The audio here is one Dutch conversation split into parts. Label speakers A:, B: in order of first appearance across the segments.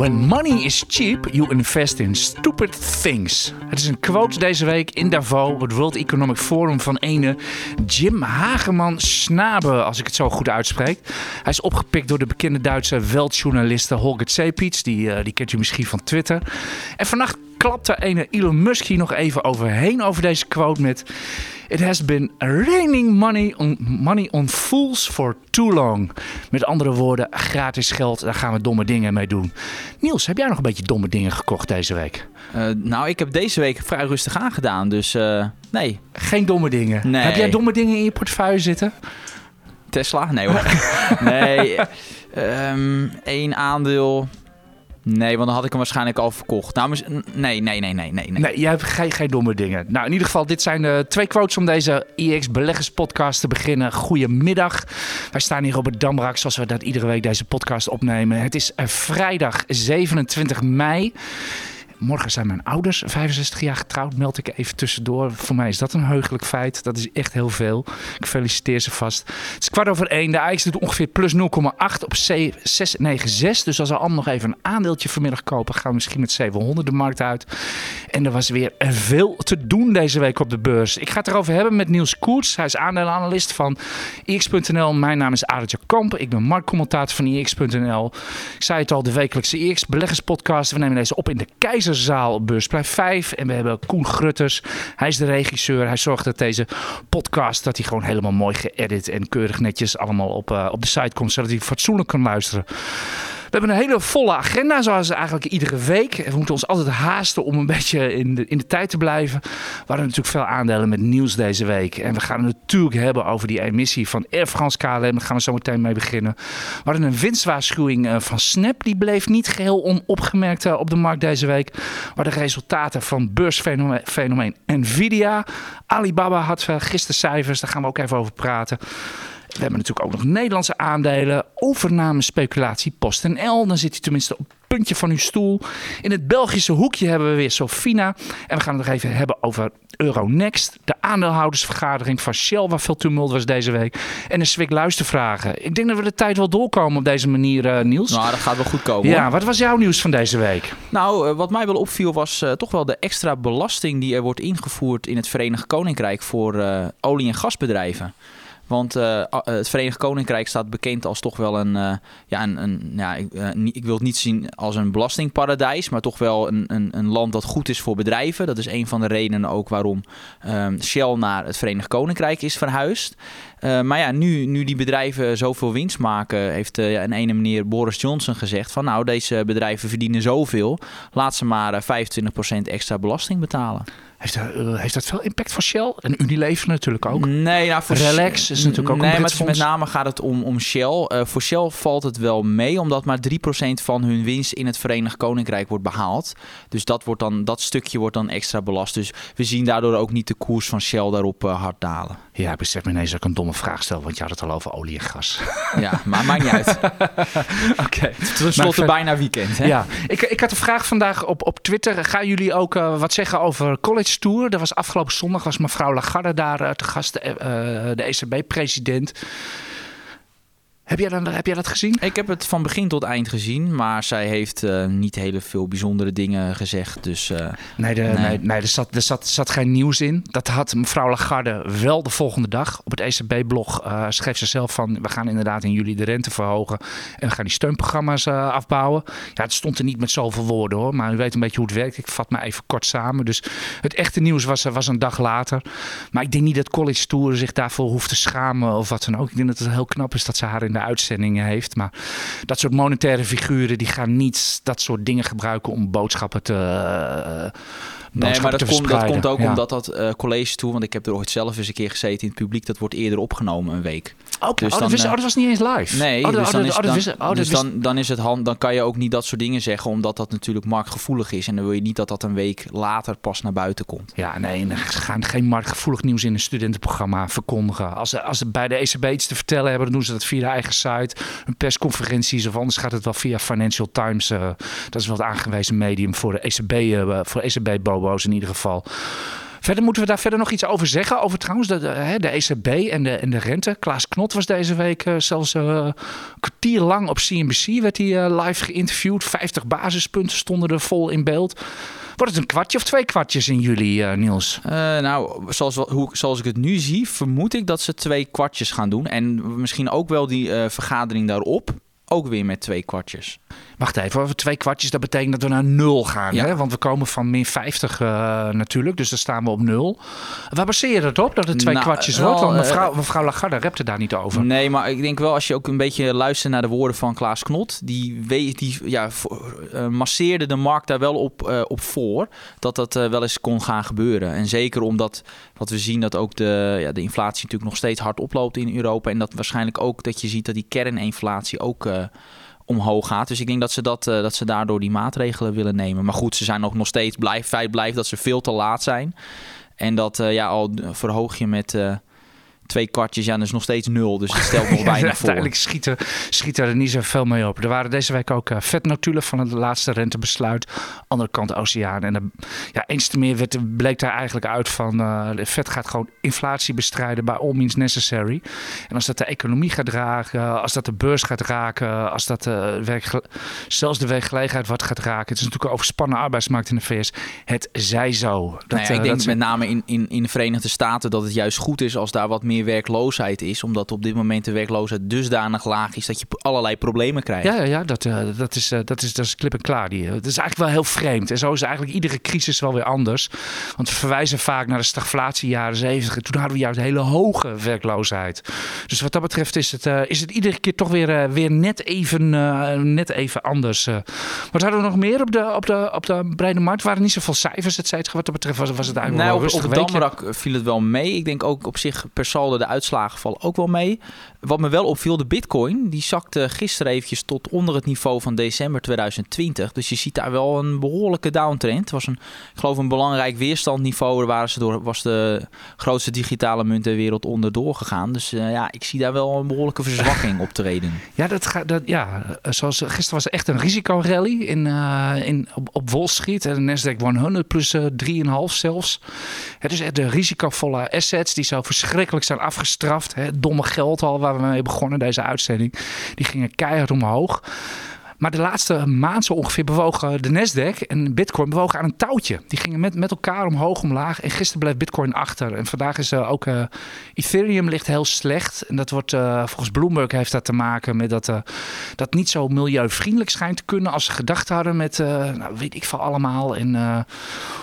A: When money is cheap, you invest in stupid things. Het is een quote deze week in Davos, het World Economic Forum van ene Jim Hageman Snabe, als ik het zo goed uitspreek. Hij is opgepikt door de bekende Duitse weltjournaliste Holger Zepitz, die, uh, die kent u misschien van Twitter. En vannacht klapte ene Elon Musk hier nog even overheen over deze quote met... It has been raining money on, money on fools for too long. Met andere woorden, gratis geld, daar gaan we domme dingen mee doen. Niels, heb jij nog een beetje domme dingen gekocht deze week?
B: Uh, nou, ik heb deze week vrij rustig aangedaan, dus uh, nee.
A: Geen domme dingen?
B: Nee.
A: Heb jij domme dingen in je portefeuille zitten?
B: Tesla? Nee hoor. nee. Um, één aandeel. Nee, want dan had ik hem waarschijnlijk al verkocht. Nou, nee, nee, nee, nee, nee.
A: Nee, jij hebt geen, geen domme dingen. Nou, in ieder geval, dit zijn de twee quotes om deze IX Beleggers podcast te beginnen. Goedemiddag. Wij staan hier op het Damrak, zoals we dat iedere week deze podcast opnemen. Het is vrijdag 27 mei. Morgen zijn mijn ouders 65 jaar getrouwd, meld ik even tussendoor. Voor mij is dat een heugelijk feit. Dat is echt heel veel. Ik feliciteer ze vast. Het is kwart over één. De Ajax doet ongeveer plus 0,8 op 696. Dus als we allemaal nog even een aandeeltje vanmiddag kopen, gaan we misschien met 700 de markt uit. En er was weer veel te doen deze week op de beurs. Ik ga het erover hebben met Niels Koerts. Hij is aandelenanalist van IX.nl. Mijn naam is Adertje Kamp. Ik ben marktcommentator van IX.nl. Ik zei het al, de wekelijkse IX beleggerspodcast. We nemen deze op in de Keizer zaal op Beursplein 5. En we hebben Koen Grutters. Hij is de regisseur. Hij zorgt dat deze podcast dat hij gewoon helemaal mooi geëdit en keurig netjes allemaal op, uh, op de site komt. Zodat hij fatsoenlijk kan luisteren. We hebben een hele volle agenda, zoals eigenlijk iedere week. We moeten ons altijd haasten om een beetje in de, in de tijd te blijven. We hadden natuurlijk veel aandelen met nieuws deze week. En we gaan het natuurlijk hebben over die emissie van Air France KLM. Daar gaan we zo meteen mee beginnen. We hadden een winstwaarschuwing eh, van Snap. Die bleef niet geheel onopgemerkt eh, op de markt deze week. Maar de resultaten van beursfenomeen Nvidia. Alibaba had gisteren cijfers, daar gaan we ook even over praten. We hebben natuurlijk ook nog Nederlandse aandelen. Overname speculatie PostNL. Dan zit hij tenminste op het puntje van uw stoel. In het Belgische hoekje hebben we weer Sofina. En we gaan het nog even hebben over Euronext. De aandeelhoudersvergadering van Shell, waar veel tumult was deze week. En de Swik luistervragen. Ik denk dat we de tijd wel doorkomen op deze manier, uh, Niels.
B: Nou, dat gaat wel goed komen.
A: Ja, wat was jouw nieuws van deze week?
B: Nou, uh, wat mij wel opviel was uh, toch wel de extra belasting die er wordt ingevoerd in het Verenigd Koninkrijk voor olie- en gasbedrijven. Want uh, het Verenigd Koninkrijk staat bekend als toch wel een, uh, ja, een, een ja, ik, ik, wil het niet zien als een belastingparadijs, maar toch wel een, een, een, land dat goed is voor bedrijven. Dat is een van de redenen ook waarom um, Shell naar het Verenigd Koninkrijk is verhuisd. Maar ja, nu, nu die bedrijven zoveel winst maken, heeft een ene meneer Boris Johnson gezegd van nou, deze bedrijven verdienen zoveel, laat ze maar 25% extra belasting betalen.
A: Heeft dat, uh, heeft dat veel impact voor Shell? En Unilever natuurlijk ook?
B: Nee, nou voor
A: Relax is natuurlijk ook
B: nee,
A: een
B: maar met name gaat het om, om Shell. Uh, voor Shell valt het wel mee, omdat maar 3% van hun winst in het Verenigd Koninkrijk wordt behaald. Dus dat, wordt dan, dat stukje wordt dan extra belast. Dus we zien daardoor ook niet de koers van Shell daarop uh, hard dalen.
A: Ja, besef me ineens dat ik een domme vraag stel, want je had het al over olie en gas.
B: Ja, maar maakt niet uit.
A: Oké. Okay.
B: Ten slotte bijna weekend, hè?
A: Ja, ik, ik had een vraag vandaag op, op Twitter. Gaan jullie ook uh, wat zeggen over college tour? Er was afgelopen zondag was mevrouw Lagarde daar uh, te gast, de, uh, de ECB-president. Heb jij, dan, heb jij dat gezien?
B: Ik heb het van begin tot eind gezien, maar zij heeft uh, niet hele veel bijzondere dingen gezegd. Dus, uh,
A: nee, de, nee. nee, nee, er, zat, er zat, zat geen nieuws in. Dat had mevrouw Lagarde wel de volgende dag. Op het ECB-blog uh, schreef ze zelf van... we gaan inderdaad in juli de rente verhogen... en we gaan die steunprogramma's afbouwen. Ja, het stond er niet met zoveel woorden hoor, maar u weet een beetje hoe het werkt. Ik vat me even kort samen. Dus het echte nieuws was, was een dag later. Maar ik denk niet dat College Tour zich daarvoor hoeft te schamen of wat dan ook. Ik denk dat het heel knap is dat ze haar in de de uitzendingen heeft. Maar dat soort monetaire figuren die gaan niet dat soort dingen gebruiken om boodschappen te. Uh,
B: Nee, maar dat komt, dat komt ook omdat dat uh, college toe, want ik heb er ooit zelf eens een keer gezeten in het publiek, dat wordt eerder opgenomen een week.
A: Oké, dus oh, dat, oh, dat was niet eens live.
B: Nee, oh, dus, dan, is, dan, dus dan, dan is het hand, dan kan je ook niet dat soort dingen zeggen, omdat dat natuurlijk marktgevoelig is. En dan wil je niet dat dat een week later pas naar buiten komt.
A: Ja, nee, ze gaan geen marktgevoelig nieuws in een studentenprogramma verkondigen. Als ze, als ze bij de ECB iets te vertellen hebben, dan doen ze dat via de eigen een persconferenties of anders gaat het wel via Financial Times. Uh, dat is wel het aangewezen medium voor de ECB, eh, voor ECB-bobo's in ieder geval. Verder moeten we daar verder nog iets over zeggen. Over trouwens de, de, ECB en de, en de rente. Klaas Knot was deze week uh, zelfs uh, een kwartier lang op CNBC. Werd hij uh, live geïnterviewd. 50 basispunten stonden er vol in beeld. Wordt het een kwartje of twee kwartjes in juli, Niels?
B: nou, zoals, hoe, zoals ik het nu zie, vermoed ik dat ze twee kwartjes gaan doen. En misschien ook wel die vergadering daarop ook weer met twee kwartjes.
A: Wacht even, over twee kwartjes, dat betekent dat we naar nul gaan. Ja. Hè? Want we komen van min 50 uh, natuurlijk, dus dan staan we op nul. Waar baseer je dat op, dat het twee nou, kwartjes wordt? Want mevrouw, uh, mevrouw Lagarde repte daar niet over.
B: Nee, maar ik denk wel als je ook een beetje luistert naar de woorden van Klaas Knot, die, die ja, uh, masseerde de markt daar wel op, op voor, dat dat wel eens kon gaan gebeuren. En zeker omdat wat we zien dat ook de, ja, de inflatie natuurlijk nog steeds hard oploopt in Europa. En dat waarschijnlijk ook dat je ziet dat die kerninflatie ook omhoog gaat. Dus ik denk dat ze, dat, uh, dat ze daardoor die maatregelen willen nemen. Maar goed, ze zijn ook nog steeds blijf, feit blijft dat ze veel te laat zijn. En dat uh, ja, al verhoog je met uh, twee kwartjes, ja, dat is nog steeds nul. Dus het stelt nog weinig voor.
A: Uiteindelijk schiet schiet er niet zoveel mee op. Er waren deze week ook uh, vetnotulen van het laatste rentebesluit. Andere kant oceaan. En uh, ja, eens te meer werd, bleek daar eigenlijk uit van... Uh, vet gaat gewoon inflatie bestrijden bij all means necessary. En als dat de economie gaat raken, als dat de beurs gaat raken... als dat de werk, zelfs de werkgelegenheid wat gaat raken... het is natuurlijk een overspannen arbeidsmarkt in de VS. Het zij zo.
B: Dat, nou ja, ik denk dat met name in, in, in de Verenigde Staten... dat het juist goed is als daar wat meer werkloosheid is. Omdat op dit moment de werkloosheid dusdanig laag is dat je allerlei problemen krijgt.
A: Ja, ja, ja dat, uh, dat, is, uh, dat, is, dat is klip en klaar. Die, dat is eigenlijk wel heel vreemd. En zo is eigenlijk iedere crisis wel weer anders. Want we verwijzen vaak naar de stagflatiejaren 70. Toen hadden we juist hele hoge werkloosheid. Dus wat dat betreft is het, uh, is het iedere keer toch weer, weer net, even, net even anders. Wat hadden we nog meer op de, op de, op de brede markt? waren niet zoveel cijfers, et cetera. Wat dat betreft was, was het eigenlijk
B: nou,
A: wel
B: rustig Op Damrak viel het wel mee. Ik denk ook op zich per saldo de uitslagen vallen ook wel mee. Wat me wel opviel, de bitcoin, die zakte gisteren eventjes tot onder het niveau van december 2020. Dus je ziet daar wel een behoorlijke downtrend. Het was een, ik geloof een belangrijk weerstandniveau. Daar waren ze door, was de grootste digitale munt ter wereld onder doorgegaan. Dus uh, ja, ik zie daar wel een behoorlijke verzwakking optreden.
A: Ja, dat gaat, dat, ja, zoals gisteren was er echt een risicorally in, uh, in, op, op Wall Street. De Nasdaq 100 plus uh, eh, 3,5 zelfs. Het is echt de risicovolle assets die zo verschrikkelijk zijn afgestraft. Hè. Domme geld al waar we mee begonnen, deze uitzending. Die gingen keihard omhoog. Maar de laatste maand zo ongeveer bewogen de Nasdaq en Bitcoin bewogen aan een touwtje. Die gingen met, met elkaar omhoog, omlaag. En gisteren bleef Bitcoin achter. En vandaag is er ook uh, Ethereum ligt heel slecht. En dat wordt uh, volgens Bloomberg heeft dat te maken met dat dat niet zo milieuvriendelijk schijnt te kunnen als ze gedacht hadden met, nou, weet ik veel allemaal. En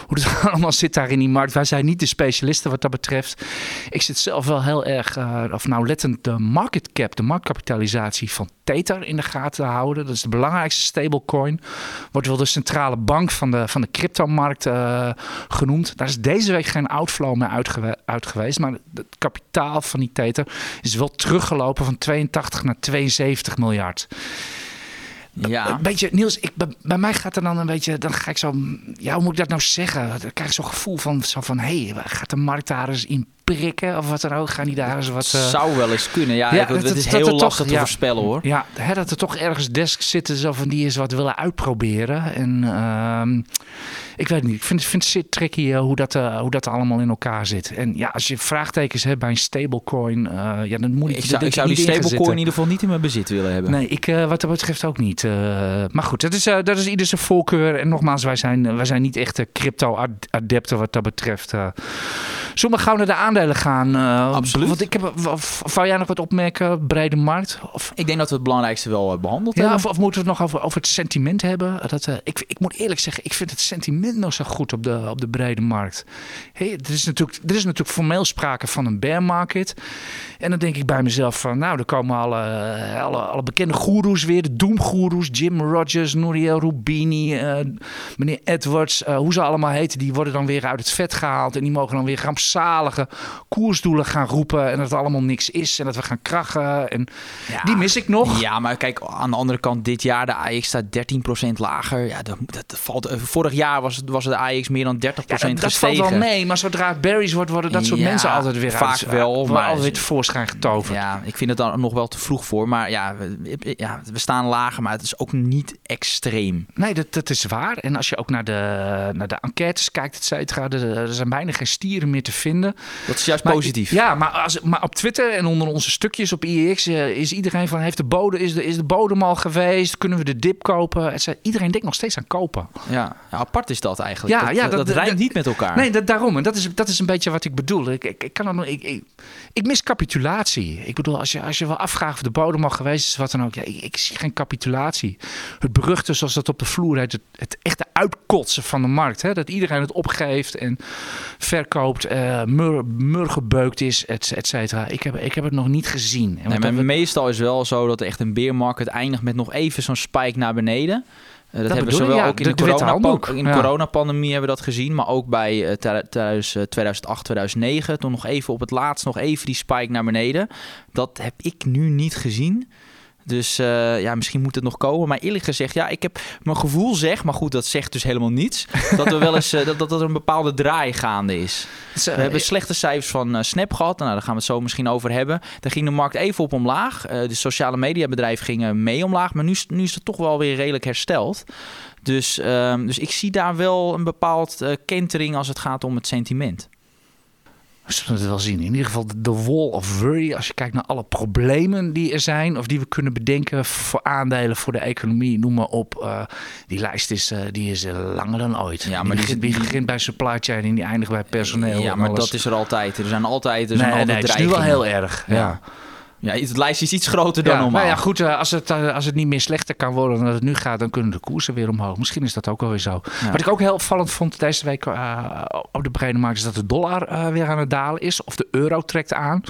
A: hoe het allemaal zit daar in die markt. Wij zijn niet de specialisten wat dat betreft. Ik zit zelf wel heel erg, of nauwlettend de market cap, de marktkapitalisatie van Tether in de gaten te houden. Dat is de belangrijkste stablecoin. Wordt wel de centrale bank van de, van de cryptomarkt uh, genoemd. Daar is deze week geen outflow meer uit, geweest. Maar het kapitaal van die Tether is wel teruggelopen van 82 naar 72 miljard. Ja. Een beetje, Niels, ik, bij, mij gaat er dan een beetje, dan ga ik zo, ja, hoe moet ik dat nou zeggen? Dan krijg ik zo'n gevoel van, zo van, hé, hey, gaat de markt daar eens in prikken of wat dan ook? Gaan die daar eens wat...
B: Uh... Zou wel eens kunnen, ja. ja dat, is heel lastig te voorspellen, hoor.
A: Ja, hè, dat er toch ergens desk zitten zo van die eens wat willen uitproberen. En uh, ik weet niet, ik vind, vind het tricky uh, hoe, dat, uh, hoe dat allemaal in elkaar zit. En ja, als je vraagtekens hebt bij een stablecoin, ja, dan moet ik...
B: Ik zou, ik zou die stablecoin in ieder geval niet in mijn bezit willen hebben.
A: Nee, ik, wat dat betreft ook niet. maar goed, dat is, dat is ieder zijn voorkeur. En nogmaals, wij zijn, wij zijn niet echt crypto-adepten wat dat betreft. Zullen we gauw naar de aandelen gaan? Uh,
B: Absoluut.
A: Want ik heb, wou jij nog wat opmerken, brede markt? Of?
B: Ik denk dat we het belangrijkste wel uh, behandeld
A: ja,
B: hebben.
A: Of, of, moeten we het nog over, over het sentiment hebben? Dat, uh, ik, ik moet eerlijk zeggen, ik vind het sentiment nog zo goed op de, op de brede markt. Hey, er, is natuurlijk, er is natuurlijk formeel sprake van een bear market. En dan denk ik bij mezelf van, nou, er komen alle, alle, alle bekende goeroes weer. De doemgoeroes, Jim Rogers, Nouriel Rubini, meneer Edwards, hoe ze allemaal heten. Die worden dan weer uit het vet gehaald. En die mogen dan weer rampzalige koersdoelen gaan roepen. En dat het allemaal niks is. En dat we gaan krachen. En
B: Ja.
A: die mis ik nog.
B: Ja, maar kijk, aan de andere kant, dit jaar de AX staat 13% lager. Ja, dat, dat valt, eh, vorig jaar was, was de AX meer dan 30%
A: Ja, dat, dat
B: gestegen.
A: valt wel mee, maar zodra het berries wordt, worden dat soort
B: Ja,
A: mensen altijd weer
B: vaak
A: uit,
B: wel, maar-
A: altijd weer tevoorschijn getoverd.
B: Ja, ik vind het dan nog wel te vroeg voor. Maar ja, we, ja, we staan lager, maar het is ook niet extreem.
A: Nee, dat, dat is waar. En als je ook naar de, naar de enquêtes kijkt, et cetera, er, er zijn bijna geen stieren meer te vinden.
B: Dat is juist
A: Maar-
B: positief.
A: Ja, maar, als, maar op Twitter en onder onze stukjes op IEX eh, is iedereen van... Heeft de bodem, is, de, is de bodem al geweest? Kunnen we de dip kopen? Iedereen denkt nog steeds aan kopen.
B: Ja, ja, apart is dat eigenlijk.
A: Ja,
B: dat,
A: ja,
B: dat, rijmt niet met elkaar.
A: Nee, dat, daarom. En dat is, dat is een beetje wat ik bedoel. Ik, ik, ik, kan ik, ik, ik mis capitulatie. Ik bedoel, als je, als je wel afvraagt of de bodem al geweest is, wat dan ook. Ja, ik, ik zie geen capitulatie. Het beruchte, zoals dat op de vloer heet, het, het echte uitkotsen van de markt. Hè? Dat iedereen het opgeeft en verkoopt, eh mur, murgebeukt is, et, et cetera. Ik heb, ik heb het nog niet gezien. En
B: Nee,
A: want
B: maar
A: dat-
B: meestal is wel zo dat echt een beermarket eindigt met nog even zo'n spike naar beneden. Eh, dat, hebben we zowel
A: ja,
B: ook in
A: de-
B: de,
A: de
B: corona in de
A: Ja.
B: coronapandemie hebben we dat gezien. Maar ook bij eh, eh, 2008, 2009. Toen nog even op het laatst nog even die spike naar beneden. Dat heb ik nu niet gezien. Dus eh, ja, misschien moet het nog komen. Maar eerlijk gezegd, ja, ik heb mijn gevoel zeg, maar goed, dat zegt dus helemaal niets. dat we wel eens eh, dat, dat er een bepaalde draai gaande is. We hebben slechte cijfers van eh, Snap gehad. Nou, daar gaan we het zo misschien over hebben. Daar ging de markt even op omlaag. Eh, de sociale mediabedrijven gingen mee omlaag. Maar nu, is- nu is het toch wel weer redelijk hersteld. Dus, ehm, dus ik zie daar wel een bepaald eh, kentering als het gaat om het sentiment.
A: We zullen het wel zien. In ieder geval de- wall of worry. Als je kijkt naar alle problemen die er zijn. Of die we kunnen bedenken voor aandelen, voor de economie. Noem maar op. eh, die lijst is, eh, die is eh, langer dan ooit.
B: Ja, maar
A: die, begint, die begint bij supply chain en die eindigt bij personeel.
B: ja, maar
A: alles.
B: dat is er altijd. Er zijn altijd, er
A: nee,
B: zijn
A: nee,
B: altijd
A: het is nu wel heel erg.
B: Ja.
A: Ja.
B: Ja, het lijst is iets groter dan
A: Ja,
B: normaal.
A: nou ja, goed, eh, als het, eh, als het niet meer slechter kan worden dan het nu gaat, dan kunnen de koersen weer omhoog. Misschien is dat ook wel weer zo.
B: Ja.
A: Wat ik ook heel opvallend vond deze week eh, op de brede markt is dat de dollar weer aan het dalen is. Of de euro trekt aan.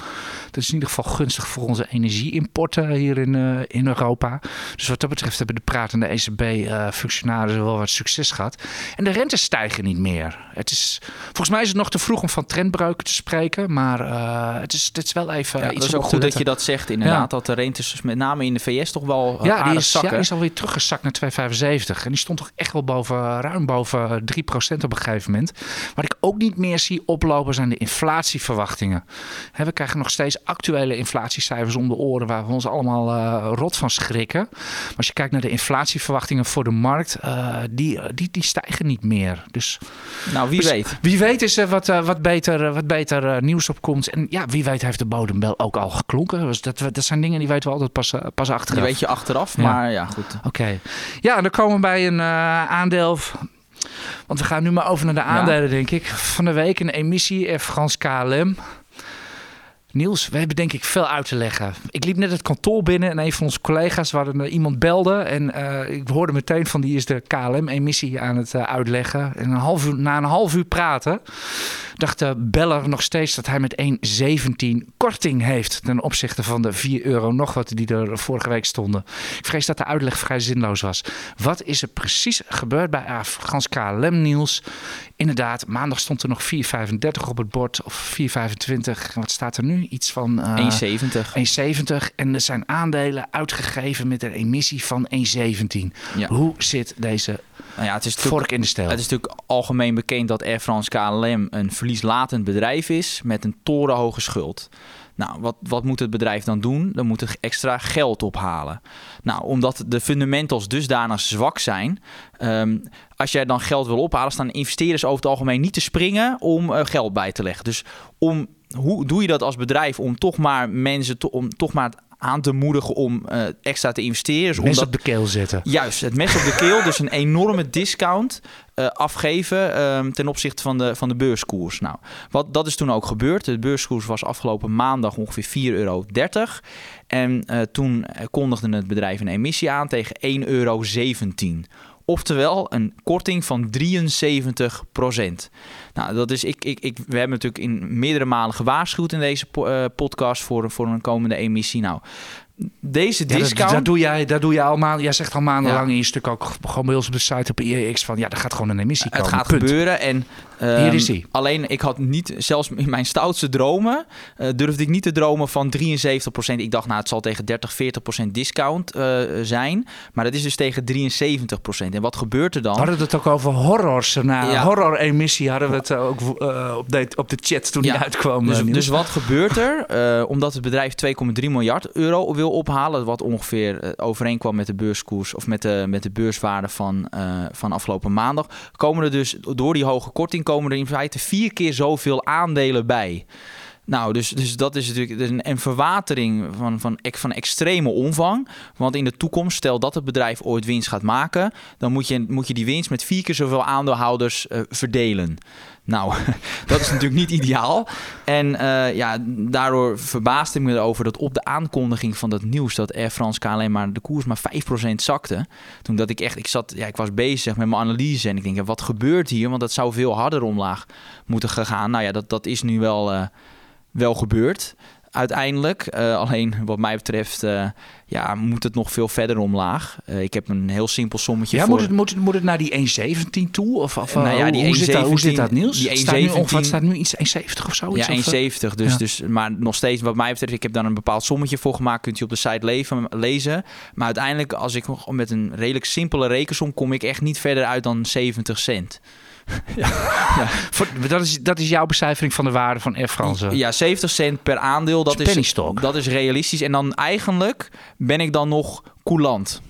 A: Dat is in ieder geval gunstig voor onze energieimporten hier in, in Europa. Dus wat dat betreft hebben de pratende ECB-functionarissen wel wat succes gehad. En de rentes stijgen niet meer. Het is, volgens mij is het nog te vroeg om van trendbreuken te spreken. Maar het, is, het is wel even
B: Ja,
A: iets
B: dat is ook goed dat je dat zegt, inderdaad.
A: Ja.
B: Dat de rentes, met name in de VS, toch wel eh,
A: Ja, die
B: aardig
A: is, ja,
B: zakken.
A: die is alweer teruggezakt naar 2,75. En die stond toch echt wel boven, ruim boven 3% op een gegeven moment. Wat ik ook niet meer zie oplopen zijn de inflatieverwachtingen. We krijgen nog steeds actuele inflatiecijfers om de oren waar we ons allemaal eh, rot van schrikken. Maar als je kijkt naar de inflatieverwachtingen voor de markt, eh, die, die, die stijgen niet meer. Dus
B: Nou, wie
A: Dus
B: weet.
A: wie weet is er wat, eh, wat beter, eh, wat beter eh, nieuws opkomt. En ja, wie weet heeft de bodembel ook al geklonken. Dus dat, dat zijn dingen die weten we altijd pas, eh, pas
B: Die
A: achteraf.
B: weet je achteraf,
A: Ja.
B: maar ja, goed.
A: Oké. Ja, en dan komen we bij een eh, aandeel. Want we gaan nu maar over naar de aandelen, denk ik. Van de week een emissie, Air France KLM. Niels, we hebben denk ik veel uit te leggen. Ik liep net het kantoor binnen en een van onze collega's, waar er iemand belde. En eh, ik hoorde meteen van die is de KLM-emissie aan het eh, uitleggen. En een half uur, na een half uur praten dacht de beller nog steeds dat hij met 1,17 korting heeft ten opzichte van de 4 euro nog wat die er vorige week stonden. Ik vrees dat de uitleg vrij zinloos was. Wat is er precies gebeurd bij France KLM Niels? Inderdaad, maandag stond er nog 4,35 op het bord of 4,25. Wat staat er nu? Iets van eh,
B: 1,70.
A: 1,70 en er zijn aandelen uitgegeven met een emissie van 1,17.
B: Ja.
A: Hoe zit deze
B: Nou ja, het is
A: vork in de stijl?
B: Het is natuurlijk algemeen bekend dat Air France KLM een verlieslatend bedrijf is met een torenhoge schuld. Nou, wat, wat moet het bedrijf dan doen? Dan moet het extra geld ophalen. Nou, omdat de fundamentals dusdanig zwak zijn, ehm, als jij dan geld wil ophalen, staan investeerders over het algemeen niet te springen om eh, geld bij te leggen. Dus om, hoe doe je dat als bedrijf om toch maar mensen, to- om toch maar aan te moedigen om eh, extra te investeren. Dus
A: Mes op de keel zetten.
B: Juist, het mes op de keel. dus een enorme discount eh, afgeven ehm, ten opzichte van de, van de beurskoers. Nou, wat, dat is toen ook gebeurd. De beurskoers was afgelopen maandag ongeveer 4,30 euro. En eh, toen kondigde het bedrijf een emissie aan tegen 1,17 euro. Oftewel een korting van 73 Nou, dat is, ik, ik, ik, we hebben natuurlijk in meerdere malen gewaarschuwd in deze eh, podcast voor, voor een komende emissie. Nou, deze
A: Ja, dat,
B: discount...
A: dat doe jij, dat doe jij al maanden. Jij zegt al maandenlang
B: Ja.
A: in je stuk ook gewoon bij ons op de site op IEX van ja, er gaat gewoon een emissie komen.
B: Het gaat
A: Punt.
B: gebeuren en ehm,
A: Hier is hij.
B: alleen ik had niet, zelfs in mijn stoutste dromen, eh, durfde ik niet te dromen van 73%. Ik dacht nou het zal tegen 30, 40% discount eh, zijn, maar dat is dus tegen 73%. En wat gebeurt er dan?
A: We hadden het ook over horrors. Na
B: Ja.
A: horror-emissie hadden we het eh, ook op, de, op de chat toen die uitkwam.
B: Dus, dus wat gebeurt er? Omdat het bedrijf 2,3 miljard euro wil ophalen, wat ongeveer eh, overeenkwam met de beurskoers of met de, met de beurswaarde van, eh, van afgelopen maandag, komen er dus door die hoge korting komen er in feite vier keer zoveel aandelen bij. Nou, dus, dus dat is natuurlijk een, een verwatering van, van, van extreme omvang. Want in de toekomst, stel dat het bedrijf ooit winst gaat maken, dan moet je, moet je die winst met vier keer zoveel aandeelhouders eh, verdelen. Nou, dat is natuurlijk niet ideaal. En eh, ja, daardoor verbaasde ik me erover dat op de aankondiging van dat nieuws dat Air France KLM maar de koers maar 5% zakte. Toen dat ik echt, ik zat, ja, ik was bezig met mijn analyse en ik denk, wat gebeurt hier? Want dat zou veel harder omlaag moeten gegaan. Nou ja, dat, dat is nu wel, eh, wel gebeurd. Uiteindelijk, Eh, alleen wat mij betreft, ja, moet het nog veel verder omlaag. Eh, ik heb een heel simpel sommetje
A: ja,
B: voor.
A: moet, het, moet, het, moet het naar die 1,17 toe? Of, of
B: Nou ja,
A: hoe-
B: die
A: hoe, zit dat, hoe
B: 1,17
A: zit dat, Niels?
B: die
A: staat nu, of
B: 1,17
A: wat staat nu iets 1,70 of zoiets?
B: Ja,
A: of, eh?
B: 1,70. Dus,
A: Ja.
B: dus, maar nog steeds, wat mij betreft, ik heb daar een bepaald sommetje voor gemaakt. Kunt u op de site leven, lezen. Maar uiteindelijk, als ik met een redelijk simpele rekensom, kom ik echt niet verder uit dan 70 cent.
A: Voor- dat, is, dat is jouw becijfering van de waarde van Air France.
B: Ja, 70 cent per aandeel. Dat
A: is
B: is,
A: penny stock.
B: dat is realistisch. En dan eigenlijk ben ik dan nog coulant.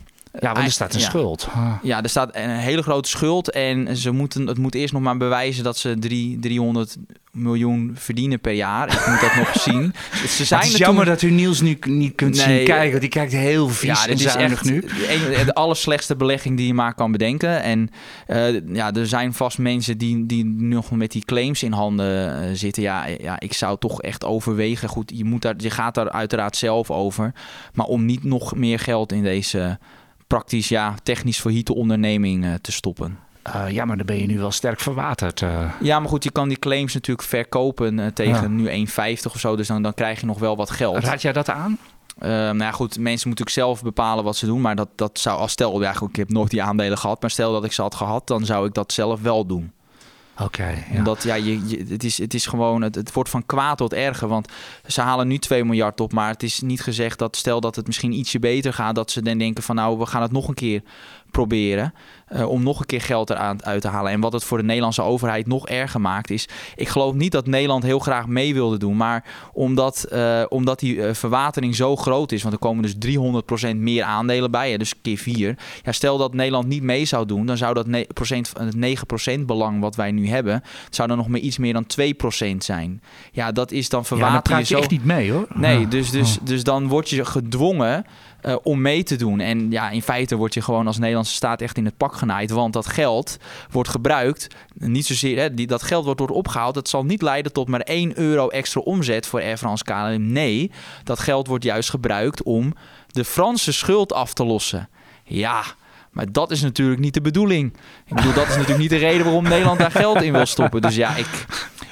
A: Ja, want er staat een
B: Ja.
A: schuld. Ah.
B: Ja, er staat een hele grote schuld. En ze moeten, het moet eerst nog maar bewijzen dat ze drie, 300 miljoen verdienen per jaar. Ik moet dat nog zien. Ze zijn
A: het is
B: er
A: jammer
B: toen-
A: dat u Niels nu niet kunt
B: Nee,
A: zien kijken. want Die kijkt heel vies en
B: dit is
A: zuinig
B: echt
A: nu.
B: een- de allerslechtste belegging die je maar kan bedenken. En eh, ja, er zijn vast mensen die, die nog met die claims in handen eh, zitten. Ja, ja, ik zou toch echt overwegen. Goed, je, moet daar, je gaat daar uiteraard zelf over. Maar om niet nog meer geld in deze praktisch, ja, technisch failliete onderneming eh, te stoppen.
A: Eh, ja, maar dan ben je nu wel sterk verwaterd. eh.
B: Ja, maar goed, je kan die claims natuurlijk verkopen tegen
A: Ja.
B: nu 1,50 of zo. Dus dan, dan krijg je nog wel wat geld.
A: Raad jij dat aan?
B: Nou ja, goed, mensen moeten natuurlijk zelf bepalen wat ze doen. Maar dat, dat zou, als stel, ja, goed, ik heb nooit die aandelen gehad. Maar stel dat ik ze had gehad, dan zou ik dat zelf wel doen.
A: Oké.
B: Omdat ja, je, het, is, het is gewoon, het, het wordt van kwaad tot erger. Want ze halen nu 2 miljard op. Maar het is niet gezegd dat, stel dat het misschien ietsje beter gaat, dat ze dan denken van nou, we gaan het nog een keer proberen. eh, om nog een keer geld eraan uit te halen. En wat het voor de Nederlandse overheid nog erger maakt is... Ik geloof niet dat Nederland heel graag mee wilde doen. Maar omdat, eh, omdat die eh, verwatering zo groot is... want er komen dus 300% meer aandelen bij. Hè, dus keer 4. Ja, stel dat Nederland niet mee zou doen... dan zou dat procent, het 9% belang wat wij nu hebben... zou dan nog maar iets meer dan 2% zijn. Ja, dat is dan
A: ja, dan
B: verwatering
A: praat je
B: zo...
A: echt niet mee hoor.
B: Nee,
A: Ja.
B: dus, dus,
A: Oh.
B: dus dan word je gedwongen eh, om mee te doen. En ja, in feite word je gewoon als Nederlandse staat echt in het pak genaaid. Want dat geld wordt gebruikt, niet zozeer, hè, die, dat geld wordt, wordt opgehaald. Dat zal niet leiden tot maar 1 euro extra omzet voor Air France KLM. Nee, dat geld wordt juist gebruikt om de Franse schuld af te lossen. Ja, maar dat is natuurlijk niet de bedoeling. Ik bedoel, dat is natuurlijk niet de reden waarom Nederland daar geld in wil stoppen. Dus ja, ik,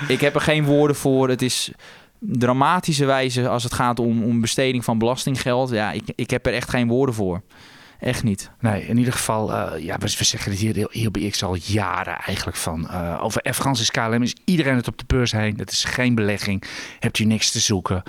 B: ik heb er geen woorden voor. Het is dramatische wijze als het gaat om, om besteding van belastinggeld. Ja, ik, ik heb er echt geen woorden voor. Echt niet.
A: Nee, in ieder geval, eh, ja, we, we zeggen het hier, hier bij X al jaren eigenlijk van. eh, over Air France is KLM is iedereen het op de beurs heen. Dat is geen belegging. Hebt u niks te zoeken.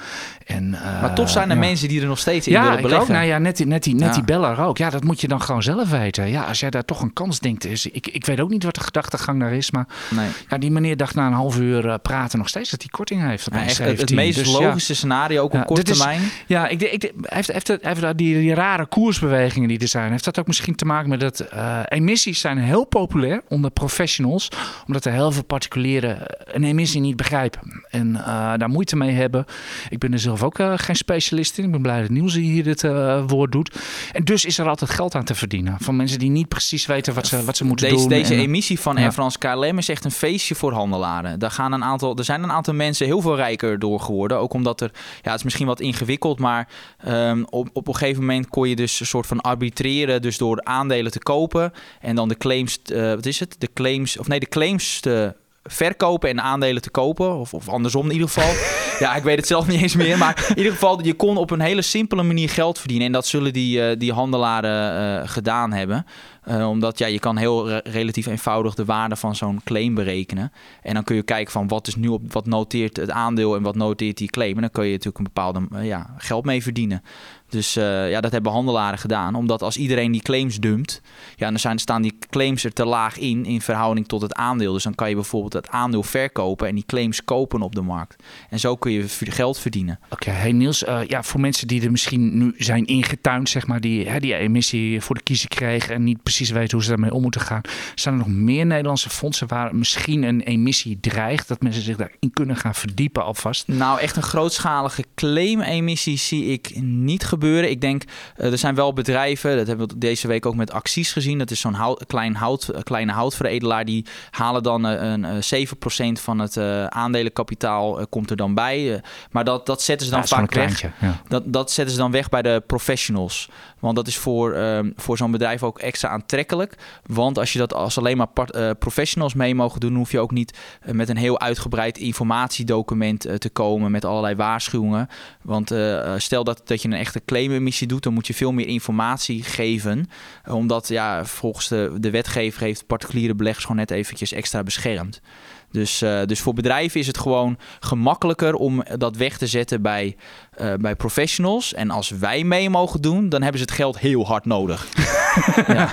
A: En, eh,
B: Maar toch zijn er
A: ja.
B: mensen die er nog steeds in
A: Ja,
B: willen beleggen.
A: ook. Nou ja, net, die- net, die, net
B: Ja.
A: die beller ook. Ja, dat moet je dan gewoon zelf weten. Ja, als jij daar toch een kans denkt. Is, ik, ik weet ook niet wat de gedachtegang daar is. Maar
B: nee.
A: ja, die meneer dacht na een half uur praten nog steeds dat hij korting heeft. Op
B: Ja, echt, het, het
A: 1,17.
B: meest
A: Dus ja.
B: logische scenario, ook
A: Ja,
B: op korte
A: is-
B: termijn.
A: Ja, ik, denk- ik, hij heeft, heeft, heeft die, die rare koersbewegingen die zijn. Heeft dat ook misschien te maken met dat uh, emissies zijn heel populair onder professionals, omdat er heel veel particulieren een emissie niet begrijpen en uh, daar moeite mee hebben. Ik ben er zelf ook uh, geen specialist in. Ik ben blij dat Niels hier dit woord doet. En dus is er altijd geld aan te verdienen van mensen die niet precies weten wat ze, wat ze moeten
B: deze,
A: doen.
B: Deze emissie van Air France KLM is echt een feestje voor handelaren. Daar gaan een aantal, er zijn een aantal mensen heel veel rijker door geworden, ook omdat er, ja, het is misschien wat ingewikkeld, maar um, op, op een gegeven moment kon je dus een soort van arbitreren, dus door aandelen te kopen en dan de claims, uh, wat is het? De claims, of nee, de claims te verkopen en aandelen te kopen. Of, of andersom in ieder geval. ja, ik weet het zelf niet eens meer. Maar in ieder geval, je kon op een hele simpele manier geld verdienen. En dat zullen die, uh, die handelaren uh, gedaan hebben. Uh, omdat ja, je kan heel re relatief eenvoudig de waarde van zo'n claim berekenen. En dan kun je kijken van wat is nu op wat noteert het aandeel en wat noteert die claim. En dan kun je natuurlijk een bepaalde ja, geld mee verdienen. Dus uh, ja, dat hebben handelaren gedaan. Omdat als iedereen die claims dumpt, ja, dan zijn, staan die claims er te laag in in verhouding tot het aandeel. Dus dan kan je bijvoorbeeld het aandeel verkopen en die claims kopen op de markt. En zo kun je geld verdienen.
A: Oké, okay, hey Niels, uh, ja, voor mensen die er misschien nu zijn ingetuind, zeg maar, die hè, die emissie voor de kiezer kregen en niet precies weten hoe ze daarmee om moeten gaan. Zijn er nog meer Nederlandse fondsen waar misschien een emissie dreigt, dat mensen zich daarin kunnen gaan verdiepen alvast?
B: Nou, echt een grootschalige claim-emissie zie ik niet gebeuren gebeuren. Ik denk, uh, er zijn wel bedrijven, dat hebben we deze week ook met acties gezien. Dat is zo'n hout, klein hout, kleine houtveredelaar. Die halen dan uh, een, uh, 7% van het aandelenkapitaal komt er dan bij. maar dat, dat zetten ze dan
A: ja,
B: vaak weg.
A: Ja.
B: Dat, dat zetten ze dan weg bij de professionals. Want dat is voor, ehm, voor zo'n bedrijf ook extra aantrekkelijk. Want als je dat als alleen maar part, professionals mee mogen doen, hoef je ook niet met een heel uitgebreid informatiedocument te komen met allerlei waarschuwingen. Want stel dat, dat je een echte claimemissie doet, dan moet je veel meer informatie geven. Omdat ja, volgens de, de wetgever heeft particuliere beleggers gewoon net eventjes extra beschermd. Dus, uh, dus voor bedrijven is het gewoon gemakkelijker om dat weg te zetten bij, uh, bij professionals. En als wij mee mogen doen, dan hebben ze het geld heel hard nodig. ja.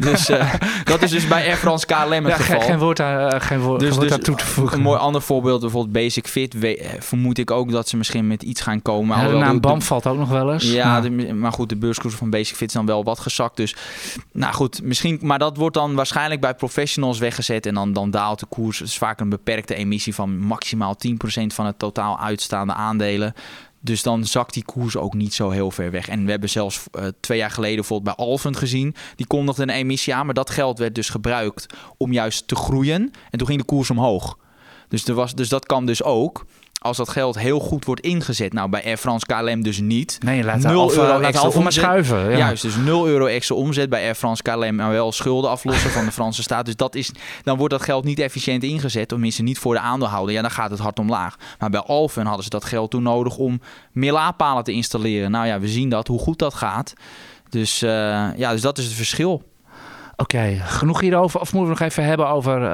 B: Dus uh, dat is dus bij Air France KLM het
A: ja,
B: geval.
A: Geen, woord, aan, geen woord,
B: dus,
A: geen woord
B: dus
A: aan toe te voegen.
B: Een mooi ander voorbeeld, bijvoorbeeld Basic Fit. We, vermoed ik ook dat ze misschien met iets gaan komen.
A: Ja, de naam BAM valt ook nog wel eens.
B: Ja, de, maar goed, de beurskoers van Basic Fit is dan wel wat gezakt. Dus nou goed, misschien, maar dat wordt dan waarschijnlijk bij professionals weggezet. En dan, dan daalt de koers. Het is vaak een beperkte emissie van maximaal 10% van het totaal uitstaande aandelen. Dus dan zakt die koers ook niet zo heel ver weg. En we hebben zelfs uh, twee jaar geleden bijvoorbeeld bij Alvend gezien. Die kondigde een emissie aan, maar dat geld werd dus gebruikt om juist te groeien. En toen ging de koers omhoog. Dus, er was, dus dat kan dus ook als dat geld heel goed wordt ingezet. Nou, bij Air France KLM dus niet.
A: Nee, laat
B: 0
A: Alfa,
B: euro
A: laat
B: extra
A: Alfa maar schuiven. Ja.
B: Juist, dus 0 euro extra omzet bij Air France KLM. Maar wel schulden aflossen van de Franse staat. Dus dat is, dan wordt dat geld niet efficiënt ingezet. Tenminste niet voor de aandeelhouder. Ja, dan gaat het hard omlaag. Maar bij Alphen hadden ze dat geld toen nodig om meer laadpalen te installeren. Nou ja, we zien dat, hoe goed dat gaat. Dus, uh, ja, dus dat is het verschil.
A: Oké, genoeg hierover. Of moeten we nog even hebben over. Uh,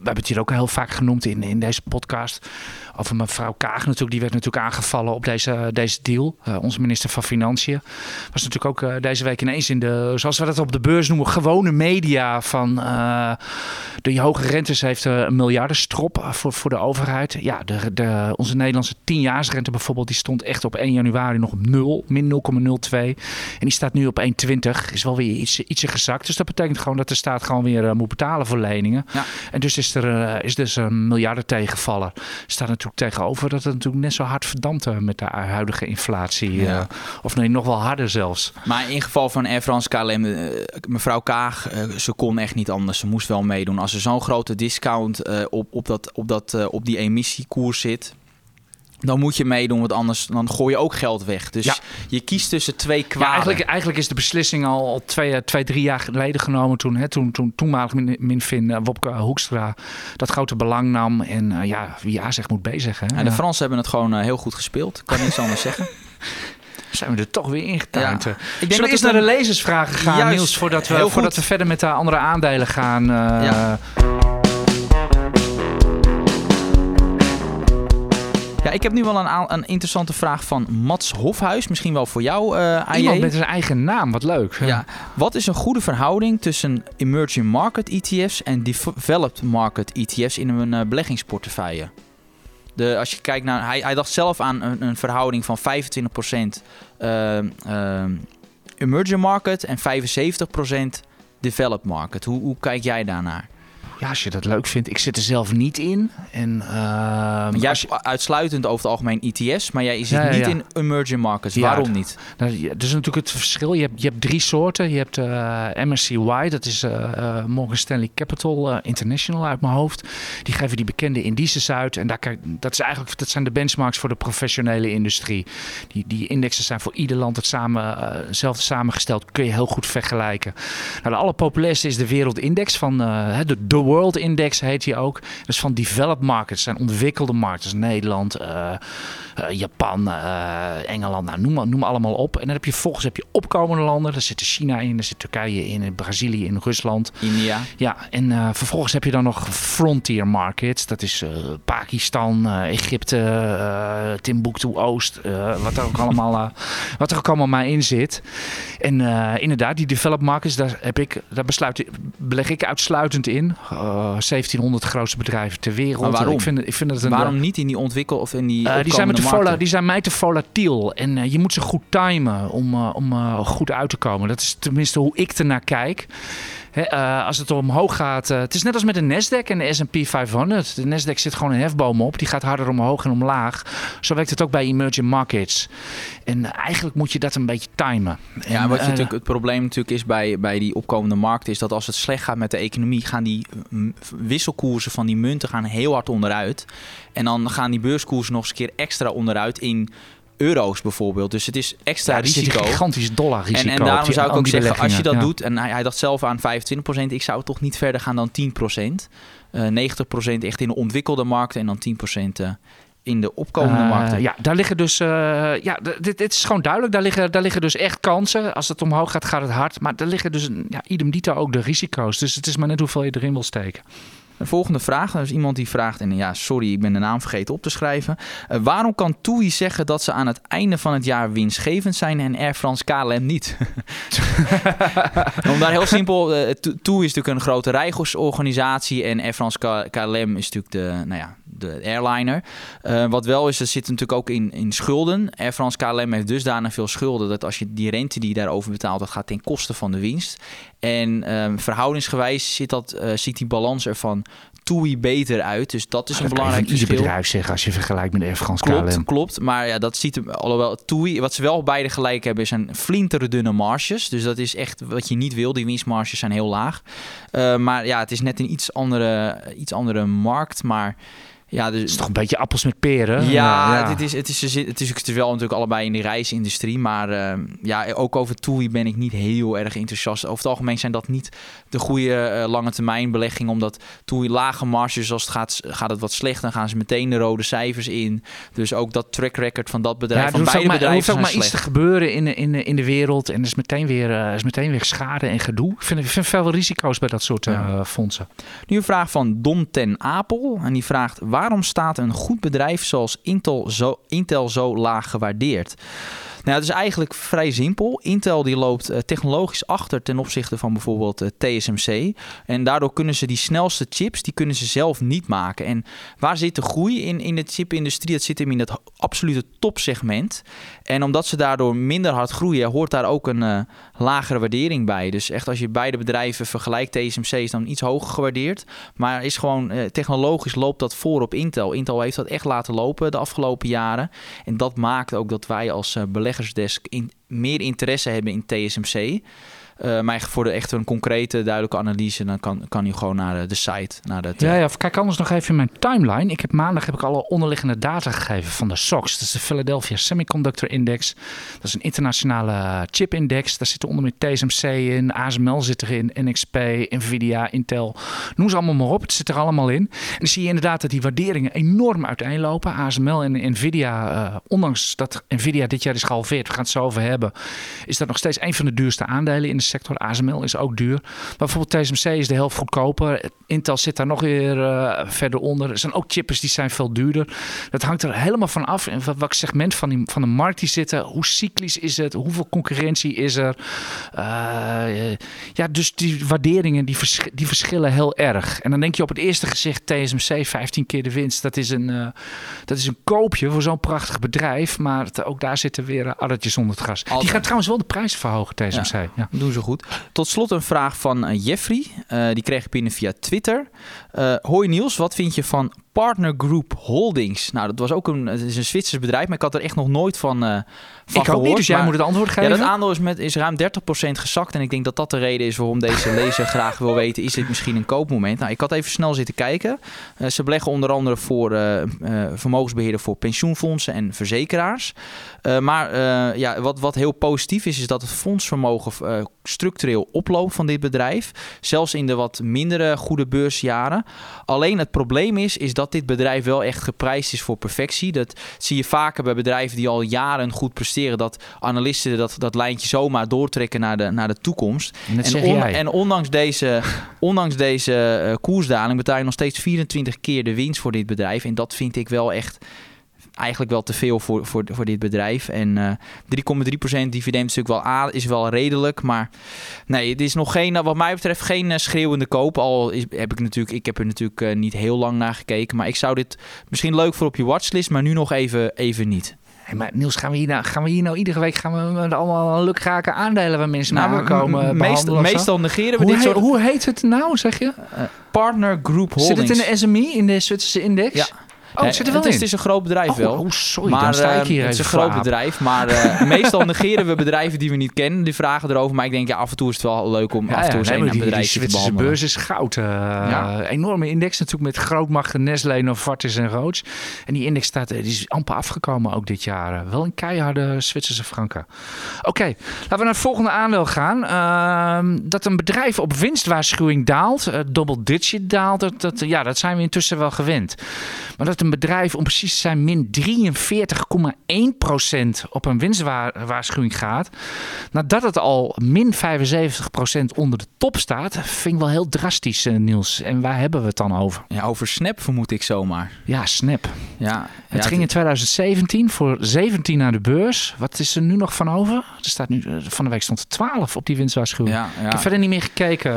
A: we hebben het hier ook heel vaak genoemd in, in deze podcast. Over mevrouw Kaag natuurlijk. Die werd natuurlijk aangevallen op deze, deze deal. Uh, onze minister van Financiën. Was natuurlijk ook uh, deze week ineens in de. Zoals we dat op de beurs noemen. Gewone media. Van de hoge rentes heeft een miljardenstrop voor, voor de overheid. Ja, de, de, onze Nederlandse tienjaarsrente bijvoorbeeld. Die stond echt op 1 januari nog op 0. Min 0,02. En die staat nu op 1,20. Is wel weer iets, ietsje gezakt. Dus dat betekent gewoon dat de staat gewoon weer moet betalen voor leningen.
B: Ja.
A: En dus is er is dus een miljarden tegenvallen. Staat natuurlijk tegenover dat het natuurlijk net zo hard verdampt uh, met de huidige inflatie.
B: Ja.
A: of nee, nog wel harder zelfs.
B: Maar in geval van Air France KLM, mevrouw Kaag, ze kon echt niet anders. Ze moest wel meedoen. Als er zo'n grote discount op, op, dat, op, dat, op die emissiekoers zit, dan moet je meedoen, want anders dan gooi je ook geld weg. Dus
A: Ja.
B: je kiest tussen twee kwaden.
A: Ja, eigenlijk, eigenlijk is de beslissing al, al twee, twee, drie jaar geleden genomen. Toen, hè, toen, toen toenmalig min, Minfin, uh, Wopke Hoekstra, dat grote belang nam. En uh, ja, wie ja zegt moet B zeggen. hè.
B: En de. Fransen hebben het gewoon eh, heel goed gespeeld. Ik kan niks anders zeggen.
A: zijn we er toch weer ingetuind.
B: Ja.
A: Ik denk Zullen
B: dat
A: naar
B: het
A: de lezersvragen gaan. Niels, voordat we, voordat we verder met de andere aandelen gaan. eh,
B: Ja. Ja, ik heb nu wel een, een interessante vraag van Mats Hofhuis. Misschien wel voor jou, eh AJ.
A: Iemand met zijn eigen naam, wat leuk.
B: Ja. Wat is een goede verhouding tussen emerging market ETF's en developed market ETF's in een eh, beleggingsportefeuille? De, als je kijkt naar, hij, hij dacht zelf aan een, een verhouding van 25% ehm, ehm, emerging market en 75% developed market. Hoe, hoe kijk jij daarnaar?
A: Ja, als je dat leuk vindt. Ik zit er zelf niet in. En, ehm,
B: jij
A: je-
B: uitsluitend over het algemeen ETS, maar jij zit
A: Ja,
B: niet
A: ja.
B: in emerging markets. Waarom niet?
A: Nou, is natuurlijk het verschil. Je hebt, je hebt drie soorten. Je hebt eh, MSCY, dat is eh, eh, Morgan Stanley Capital International uit mijn hoofd. Die geven die bekende indices uit. En daar dat, is eigenlijk, dat zijn de benchmarks voor de professionele industrie. Die, die indexen zijn voor ieder land het samen, hetzelfde samengesteld. Kun je heel goed vergelijken. Nou, de allerpopulairste is de Wereldindex van de, de World Index heet die ook. Dat is van developed markets, zijn ontwikkelde markten. Dus Nederland, eh, eh, Japan, eh, Engeland, nou, noem, noem allemaal op. En dan heb je volgens heb je opkomende landen. Daar zit China in, daar zit Turkije in, Brazilië in, Rusland.
B: India.
A: Ja, en vervolgens heb je dan nog frontier markets. Dat is Pakistan, Egypte, Timbuktu Oost, wat, er ook allemaal, wat er ook allemaal maar in zit. En inderdaad, die developed markets, daar, heb ik, daar besluit, beleg ik uitsluitend in. Eh 1700 grootste bedrijven ter wereld.
B: Maar waarom?
A: Ik vind, ik vind een,
B: Waarom niet in die ontwikkel of in die
A: eh, die, zijn me te
B: opkomende
A: vola, die zijn mij te volatiel. En eh, je moet ze goed timen om, eh, om eh, goed uit te komen. Dat is tenminste hoe ik ernaar kijk. Eh, als het omhoog gaat. eh, het is net als met de Nasdaq en de SP 500. De Nasdaq zit gewoon een hefboom op. Die gaat harder omhoog en omlaag. Zo werkt het ook bij emerging markets. En eigenlijk moet je dat een beetje timen.
B: Ja,
A: En,
B: wat je
A: eh,
B: natuurlijk, het probleem natuurlijk is bij, bij die opkomende markten... is dat als het slecht gaat met de economie... gaan die mm, wisselkoersen van die munten gaan heel hard onderuit. En dan gaan die beurskoersen nog eens een keer extra onderuit in euro's bijvoorbeeld. Dus het is extra
A: ja,
B: risico.
A: gigantisch dollarrisico.
B: En, en
A: op
B: daarom
A: die-
B: zou ik ook zeggen, als je dat doet... en hij, hij dacht zelf aan 25%, ik zou toch niet verder gaan dan 10%. Eh 90% echt in de ontwikkelde markten en dan 10% eh, in de opkomende
A: Eh,
B: markten.
A: ja, daar liggen dus. eh, ja, dit, dit is gewoon duidelijk. Daar liggen, daar liggen dus echt kansen. Als het omhoog gaat, gaat het hard. Maar er liggen dus, ja, idem dito ook de risico's. Dus het is maar net hoeveel je erin wil steken.
B: De volgende vraag, er is iemand die vraagt, en ja, sorry, ik ben de naam vergeten op te schrijven. Eh, waarom kan TUI zeggen dat ze aan het einde van het jaar winstgevend zijn en Air France KLM niet? Om daar heel simpel, eh, To- TUI is natuurlijk een grote reisorganisatie en Air France KLM is natuurlijk de, nou ja, de airliner. Eh, wat wel is, er zit natuurlijk ook in, in schulden. Air France KLM heeft dusdanig veel schulden dat als je die rente die je daarover betaalt, dat gaat ten koste van de winst. En ehm, verhoudingsgewijs zit dat, eh, ziet die balans er van TUI beter uit. Dus dat is een
A: Dat kan je
B: belangrijk
A: ieder
B: verschil.
A: bedrijf zeggen als je vergelijkt met Air France
B: Klopt,
A: KLM.
B: klopt. Maar ja, dat ziet er alhoewel TUI, wat ze wel beide gelijk hebben, zijn flinterdunne marges. Dus dat is echt wat je niet wil. Die winstmarges zijn heel laag. Eh, maar ja, het is net een iets andere, iets andere markt. Maar ja,
A: Het
B: dus,
A: is toch een beetje appels met peren?
B: ja,
A: Eh,
B: Het, is, het, is, het, is, het is wel natuurlijk allebei in de reisindustrie. Maar eh, ja, ook over TUI ben ik niet heel erg enthousiast. Over het algemeen zijn dat niet de goede eh, lange termijn beleggingen. Omdat TUI lage marges, als het gaat, gaat het wat slecht, dan gaan ze meteen de rode cijfers in. Dus ook dat track record van dat bedrijf,
A: Ja,
B: van beide
A: maar, er hoeft ook maar iets te gebeuren in, de- in, in de wereld. En er is meteen weer, eh, is meteen weer schade en gedoe. Ik vind, ik vind veel risico's bij dat soort eh,
B: Ja.
A: fondsen.
B: Nu een vraag van Don ten Apel. En die vraagt, waarom staat een goed bedrijf zoals Intel zo, Intel zo laag gewaardeerd? Nou, het is eigenlijk vrij simpel. Intel die loopt eh, technologisch achter ten opzichte van bijvoorbeeld eh, TSMC. En daardoor kunnen ze die snelste chips, die kunnen ze zelf niet maken. En waar zit de groei in, in de chipindustrie? Dat zit hem in ho- absolute topsegment. En omdat ze daardoor minder hard groeien, hoort daar ook een eh, lagere waardering bij. Dus echt als je beide bedrijven vergelijkt, TSMC is dan iets hoger gewaardeerd. Maar is gewoon eh, technologisch loopt dat voor op Intel. Intel heeft dat echt laten lopen de afgelopen jaren. En dat maakt ook dat wij als eh, beleggersdesk in, meer interesse hebben in TSMC. Eh, maar voor de echt een concrete, duidelijke analyse, dan kan, kan je gewoon naar de, de site. Naar het,
A: Ja,
B: eh,
A: ja, kijk anders nog even in mijn timeline. Ik heb maandag heb ik alle onderliggende data gegeven van de SOX. Dat is de Philadelphia Semiconductor Index. Dat is een internationale chipindex. Daar zitten onder meer TSMC in, ASML zit erin, NXP, Nvidia, Intel. Noem ze allemaal maar op. Het zit er allemaal in. En dan zie je inderdaad dat die waarderingen enorm uiteenlopen. ASML en Nvidia, eh, ondanks dat Nvidia dit jaar is gehalveerd, we gaan het zo over hebben, is dat nog steeds een van de duurste aandelen in de sector. ASML is ook duur. Maar bijvoorbeeld TSMC is de helft goedkoper. Intel zit daar nog weer eh, verder onder. Er zijn ook chippers die zijn veel duurder. Dat hangt er helemaal van af. In welk segment van, die, van de markt die zitten. Hoe cyclisch is het? Hoeveel concurrentie is er? Uh, ja, dus die waarderingen die, vers die verschillen heel erg. En dan denk je op het eerste gezicht TSMC 15 keer de winst. Dat is een, uh, dat is een koopje voor zo'n prachtig bedrijf. Maar het, ook daar zitten weer addertjes onder het gras. Die gaat trouwens wel de prijzen verhogen, TSMC. Ja,
B: ja. Doen ze goed. Tot slot een vraag van Jeffrey. die kreeg ik binnen via Twitter. Hoi Niels, wat vind je van Partner Group Holdings. Nou, dat was ook een, het is een Zwitsers bedrijf, maar ik had er echt nog nooit van, uh, van
A: ik ook niet, dus jij moet het antwoord geven.
B: Ja, dat aandeel is, met, is ruim 30% gezakt. En ik denk dat dat de reden is waarom deze lezer graag wil weten... is dit misschien een koopmoment? Nou, ik had even snel zitten kijken. Uh, ze beleggen onder andere voor uh, vermogensbeheerder voor pensioenfondsen en verzekeraars. maar ja, wat, wat heel positief is, is dat het fondsvermogen structureel oploopt van dit bedrijf. Zelfs in de wat mindere goede beursjaren. Alleen het probleem is, is dat dit bedrijf wel echt geprijsd is voor perfectie. Dat zie je vaker bij bedrijven die al jaren goed presteren. Dat analisten dat, dat lijntje zomaar doortrekken naar de, naar de toekomst.
A: En,
B: en, ondanks deze, ondanks deze uh, koersdaling betaal je nog steeds 24 keer de winst voor dit bedrijf. En dat vind ik wel echt eigenlijk wel te veel voor, voor, voor dit bedrijf. En uh, eh, 3,3% dividend is natuurlijk wel, A, is wel redelijk. Maar nee, het is nog geen, wat mij betreft geen uh, schreeuwende koop. Al is, heb ik natuurlijk, ik heb er natuurlijk uh, niet heel lang naar gekeken. Maar ik zou dit misschien leuk voor op je watchlist, maar nu nog even, even niet.
A: Hey, maar Niels, gaan we, hier nou, gaan we hier nou iedere week gaan we allemaal lukraken aandelen waar mensen nou, naar komen
B: meestal, meestal negeren we
A: hoe
B: dit soort...
A: Hoe heet het nou, zeg je?
B: Partner Group Holdings.
A: Zit het in de SMI, in de Zwitserse index?
B: Ja.
A: Oh, zit er wel
B: is, Het is een groot bedrijf
A: oh,
B: wel.
A: Oh, sorry,
B: maar,
A: dan sta ik
B: uh,
A: hier
B: Het is een groot bedrijf, maar uh, meestal negeren we bedrijven die we niet kennen. Die vragen erover, maar ik denk ja, af en toe is het wel leuk om
A: ja,
B: af en toe eens een bedrijf te behandelen.
A: beurs is goud. Ja. Enorme index natuurlijk met grootmachten Nestlé, Novartis en Roche. En die index staat, die is amper afgekomen ook dit jaar. Wel een keiharde Zwitserse franken. Oké, okay, laten we naar het volgende aandeel gaan. Uh, dat een bedrijf op winstwaarschuwing daalt, uh, double digit daalt, dat, dat, ja, dat zijn we intussen wel gewend. Maar dat een bedrijf om precies te zijn min 43,1% op een winstwaarschuwing gaat, nadat het al min 75% onder de top staat, vind ik wel heel drastisch, uh, Niels. En waar hebben we het dan over?
B: Ja, over Snap vermoed ik zomaar.
A: Ja, Snap.
B: Ja,
A: het
B: ja,
A: ging in 2017 voor 17 naar de beurs. Wat is er nu nog van over? Er staat nu, van de week stond er 12 op die winstwaarschuwing.
B: Ja, ja.
A: Ik heb verder niet meer gekeken.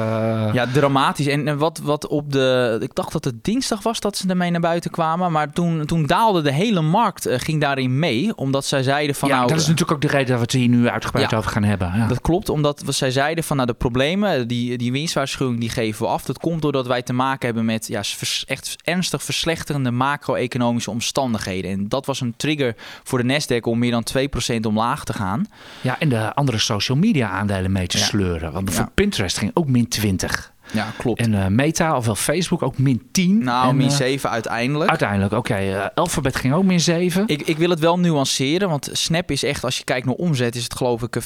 B: Ja, dramatisch. En wat, wat op de, ik dacht dat het dinsdag was dat ze ermee naar buiten kwamen, maar toen, toen daalde de hele markt, uh, ging daarin mee, omdat zij zeiden van
A: ja,
B: nou...
A: dat is natuurlijk ook de reden dat we het hier nu uitgebreid
B: Ja.
A: over gaan hebben. Ja.
B: Dat klopt, omdat zij zeiden van nou, de problemen, die, die winstwaarschuwing, die geven we af. Dat komt doordat wij te maken hebben met ja, echt ernstig verslechterende macro-economische omstandigheden. En dat was een trigger voor de Nasdaq om meer dan 2% omlaag te gaan.
A: ja, en de andere social media aandelen mee te
B: Ja.
A: sleuren. Want bijvoorbeeld Pinterest ging ook min 20.
B: Ja, klopt.
A: En eh, Meta, ofwel Facebook, ook min 10.
B: nou,
A: en,
B: min
A: eh,
B: 7 uiteindelijk.
A: Uiteindelijk, oké. eh, Alphabet ging ook min 7.
B: Ik, ik wil het wel nuanceren, want Snap is echt, als je kijkt naar omzet, is het geloof ik, eh,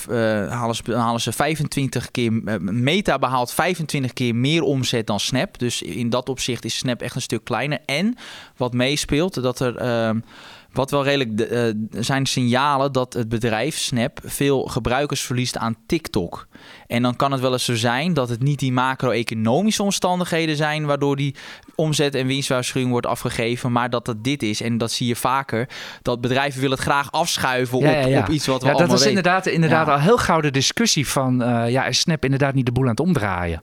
B: halen, ze, halen ze 25 keer, eh, Meta behaalt 25 keer meer omzet dan Snap. Dus in dat opzicht is Snap echt een stuk kleiner. En wat meespeelt, dat er, ehm, wat wel redelijk, de- eh, zijn signalen dat het bedrijf Snap veel gebruikers verliest aan TikTok. En dan kan het wel eens zo zijn dat het niet die macro-economische omstandigheden zijn waardoor die omzet- en winstwaarschuwing wordt afgegeven, maar dat het dit is. En dat zie je vaker, dat bedrijven willen het graag afschuiven op,
A: ja, ja.
B: op iets wat we
A: Ja, dat is inderdaad, inderdaad al heel gauw de discussie van... eh, ja, is Snap inderdaad niet de boel aan het omdraaien?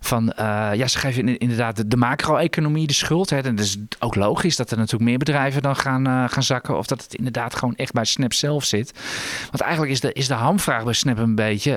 A: Van, eh, ja, ze geven in- inderdaad de, de macro-economie de schuld. Hè. En dat is ook logisch dat er natuurlijk meer bedrijven dan gaan, eh, gaan zakken. Of dat het inderdaad gewoon echt bij Snap zelf zit. Want eigenlijk is de, is de hamvraag bij Snap een beetje...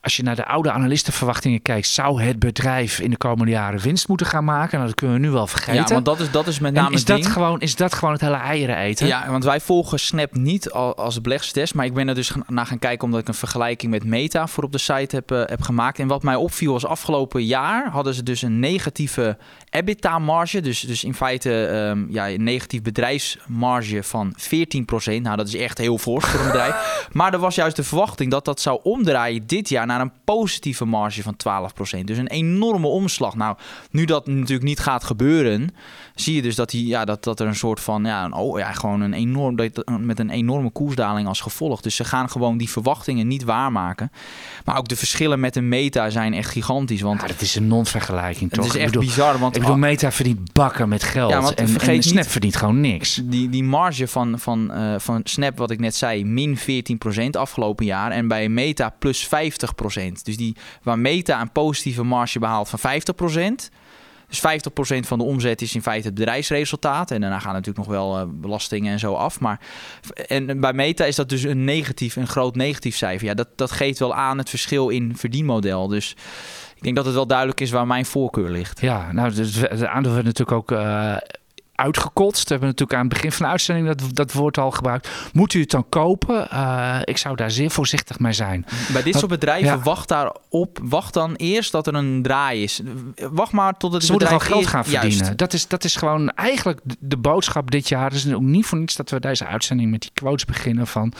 A: als je naar de oude analistenverwachtingen kijkt... zou het bedrijf in de komende jaren winst moeten gaan maken? Nou, dat kunnen we nu wel vergeten.
B: Ja, want dat is, dat is met
A: En is, dat
B: ding.
A: gewoon, is dat gewoon het hele eieren eten?
B: Ja, want wij volgen Snap niet al- als beleggingstest. Maar ik ben er dus naar gaan kijken omdat ik een vergelijking met Meta voor op de site heb, eh, heb gemaakt. En wat mij opviel was afgelopen jaar hadden ze dus een negatieve EBITDA-marge. Dus, dus in feite ehm, ja, een negatief bedrijfs marge van 14%. Nou, dat is echt heel fors voor een bedrijf. Maar er was juist de verwachting dat dat zou omdraaien dit jaar naar een positieve marge van 12%. Dus een enorme omslag. Nou, nu dat natuurlijk niet gaat gebeuren, zie je dus dat, die, ja, dat, dat er een soort van, ja, een, oh, ja gewoon een enorm, met een enorme koersdaling als gevolg. Dus ze gaan gewoon die verwachtingen niet waarmaken. Maar ook de verschillen met de meta zijn echt gigantisch. Want
A: ja, dat is een non-vergelijking toch?
B: Het is echt bizar. Want
A: ik bedoel, meta verdient bakken met geld. Ja, en, vergeet en Snap verdient gewoon niks.
B: Die, die marge van, van, uh, van Snap, wat ik net zei, min 14% afgelopen jaar. En bij Meta plus 50%. Dus die, waar Meta een positieve marge behaalt van 50%. Dus 50% van de omzet is in feite het bedrijfsresultaat. En daarna gaan natuurlijk nog wel uh, belastingen en zo af. Maar en bij Meta is dat dus een negatief, een groot negatief cijfer. Ja, dat, dat geeft wel aan het verschil in verdienmodel. Dus ik denk dat het wel duidelijk is waar mijn voorkeur ligt.
A: Ja, nou, de aandeel werd natuurlijk ook uh, uitgekotst. We hebben natuurlijk aan het begin van de uitzending dat, dat woord al gebruikt. Moet u het dan kopen? Uh, ik zou daar zeer voorzichtig mee zijn.
B: Bij dit soort bedrijven, wacht daarop. Wacht dan eerst dat er een draai is. Wacht maar tot het
A: Ze
B: bedrijf
A: moeten geld gaan verdienen. Dat is, dat is gewoon eigenlijk de boodschap dit jaar. Het is ook niet voor niets dat we deze uitzending met die quotes beginnen van...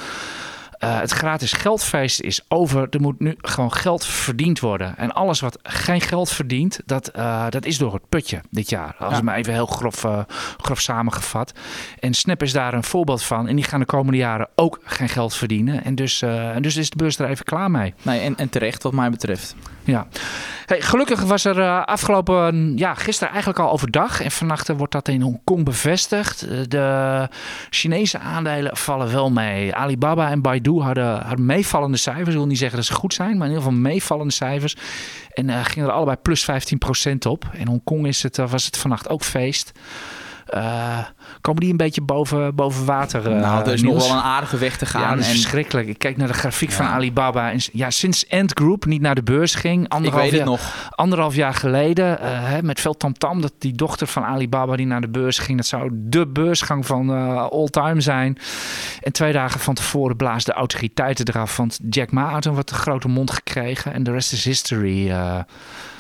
A: Uh, het gratis geldfeest is over. Er moet nu gewoon geld verdiend worden. En alles wat geen geld verdient, dat, uh, dat is door het putje dit jaar. Als ja. maar even heel grof, uh, grof samengevat. En Snap is daar een voorbeeld van. En die gaan de komende jaren ook geen geld verdienen. En dus, en dus is de beurs er even klaar mee.
B: Nee, en, en terecht wat mij betreft.
A: Ja. Hey, gelukkig was er uh, afgelopen, ja, gisteren eigenlijk al overdag. En vannacht wordt dat in Hongkong bevestigd. De Chinese aandelen vallen wel mee. Alibaba en Baidu hadden, meevallende cijfers. Ik wil niet zeggen dat ze goed zijn, maar in ieder geval meevallende cijfers. En uh, gingen er allebei plus 15% op. In Hongkong is het, was het vannacht ook feest. Komen die een beetje boven, boven water?
B: Nou, er is nog wel een aardige weg te gaan.
A: Ja,
B: dat
A: is
B: en...
A: verschrikkelijk. Ik kijk naar de grafiek ja. van Alibaba. En, ja, sinds Ant Group niet naar de beurs ging, anderhalf,
B: Ik weet
A: jaar,
B: het nog.
A: anderhalf jaar geleden, hè, met veel tamtam, dat die dochter van Alibaba die naar de beurs ging, dat zou de beursgang van uh, all time zijn. En twee dagen van tevoren blaasden de autoriteiten eraf, want Jack Ma had een wat grote mond gekregen en de rest is history.
B: Uh,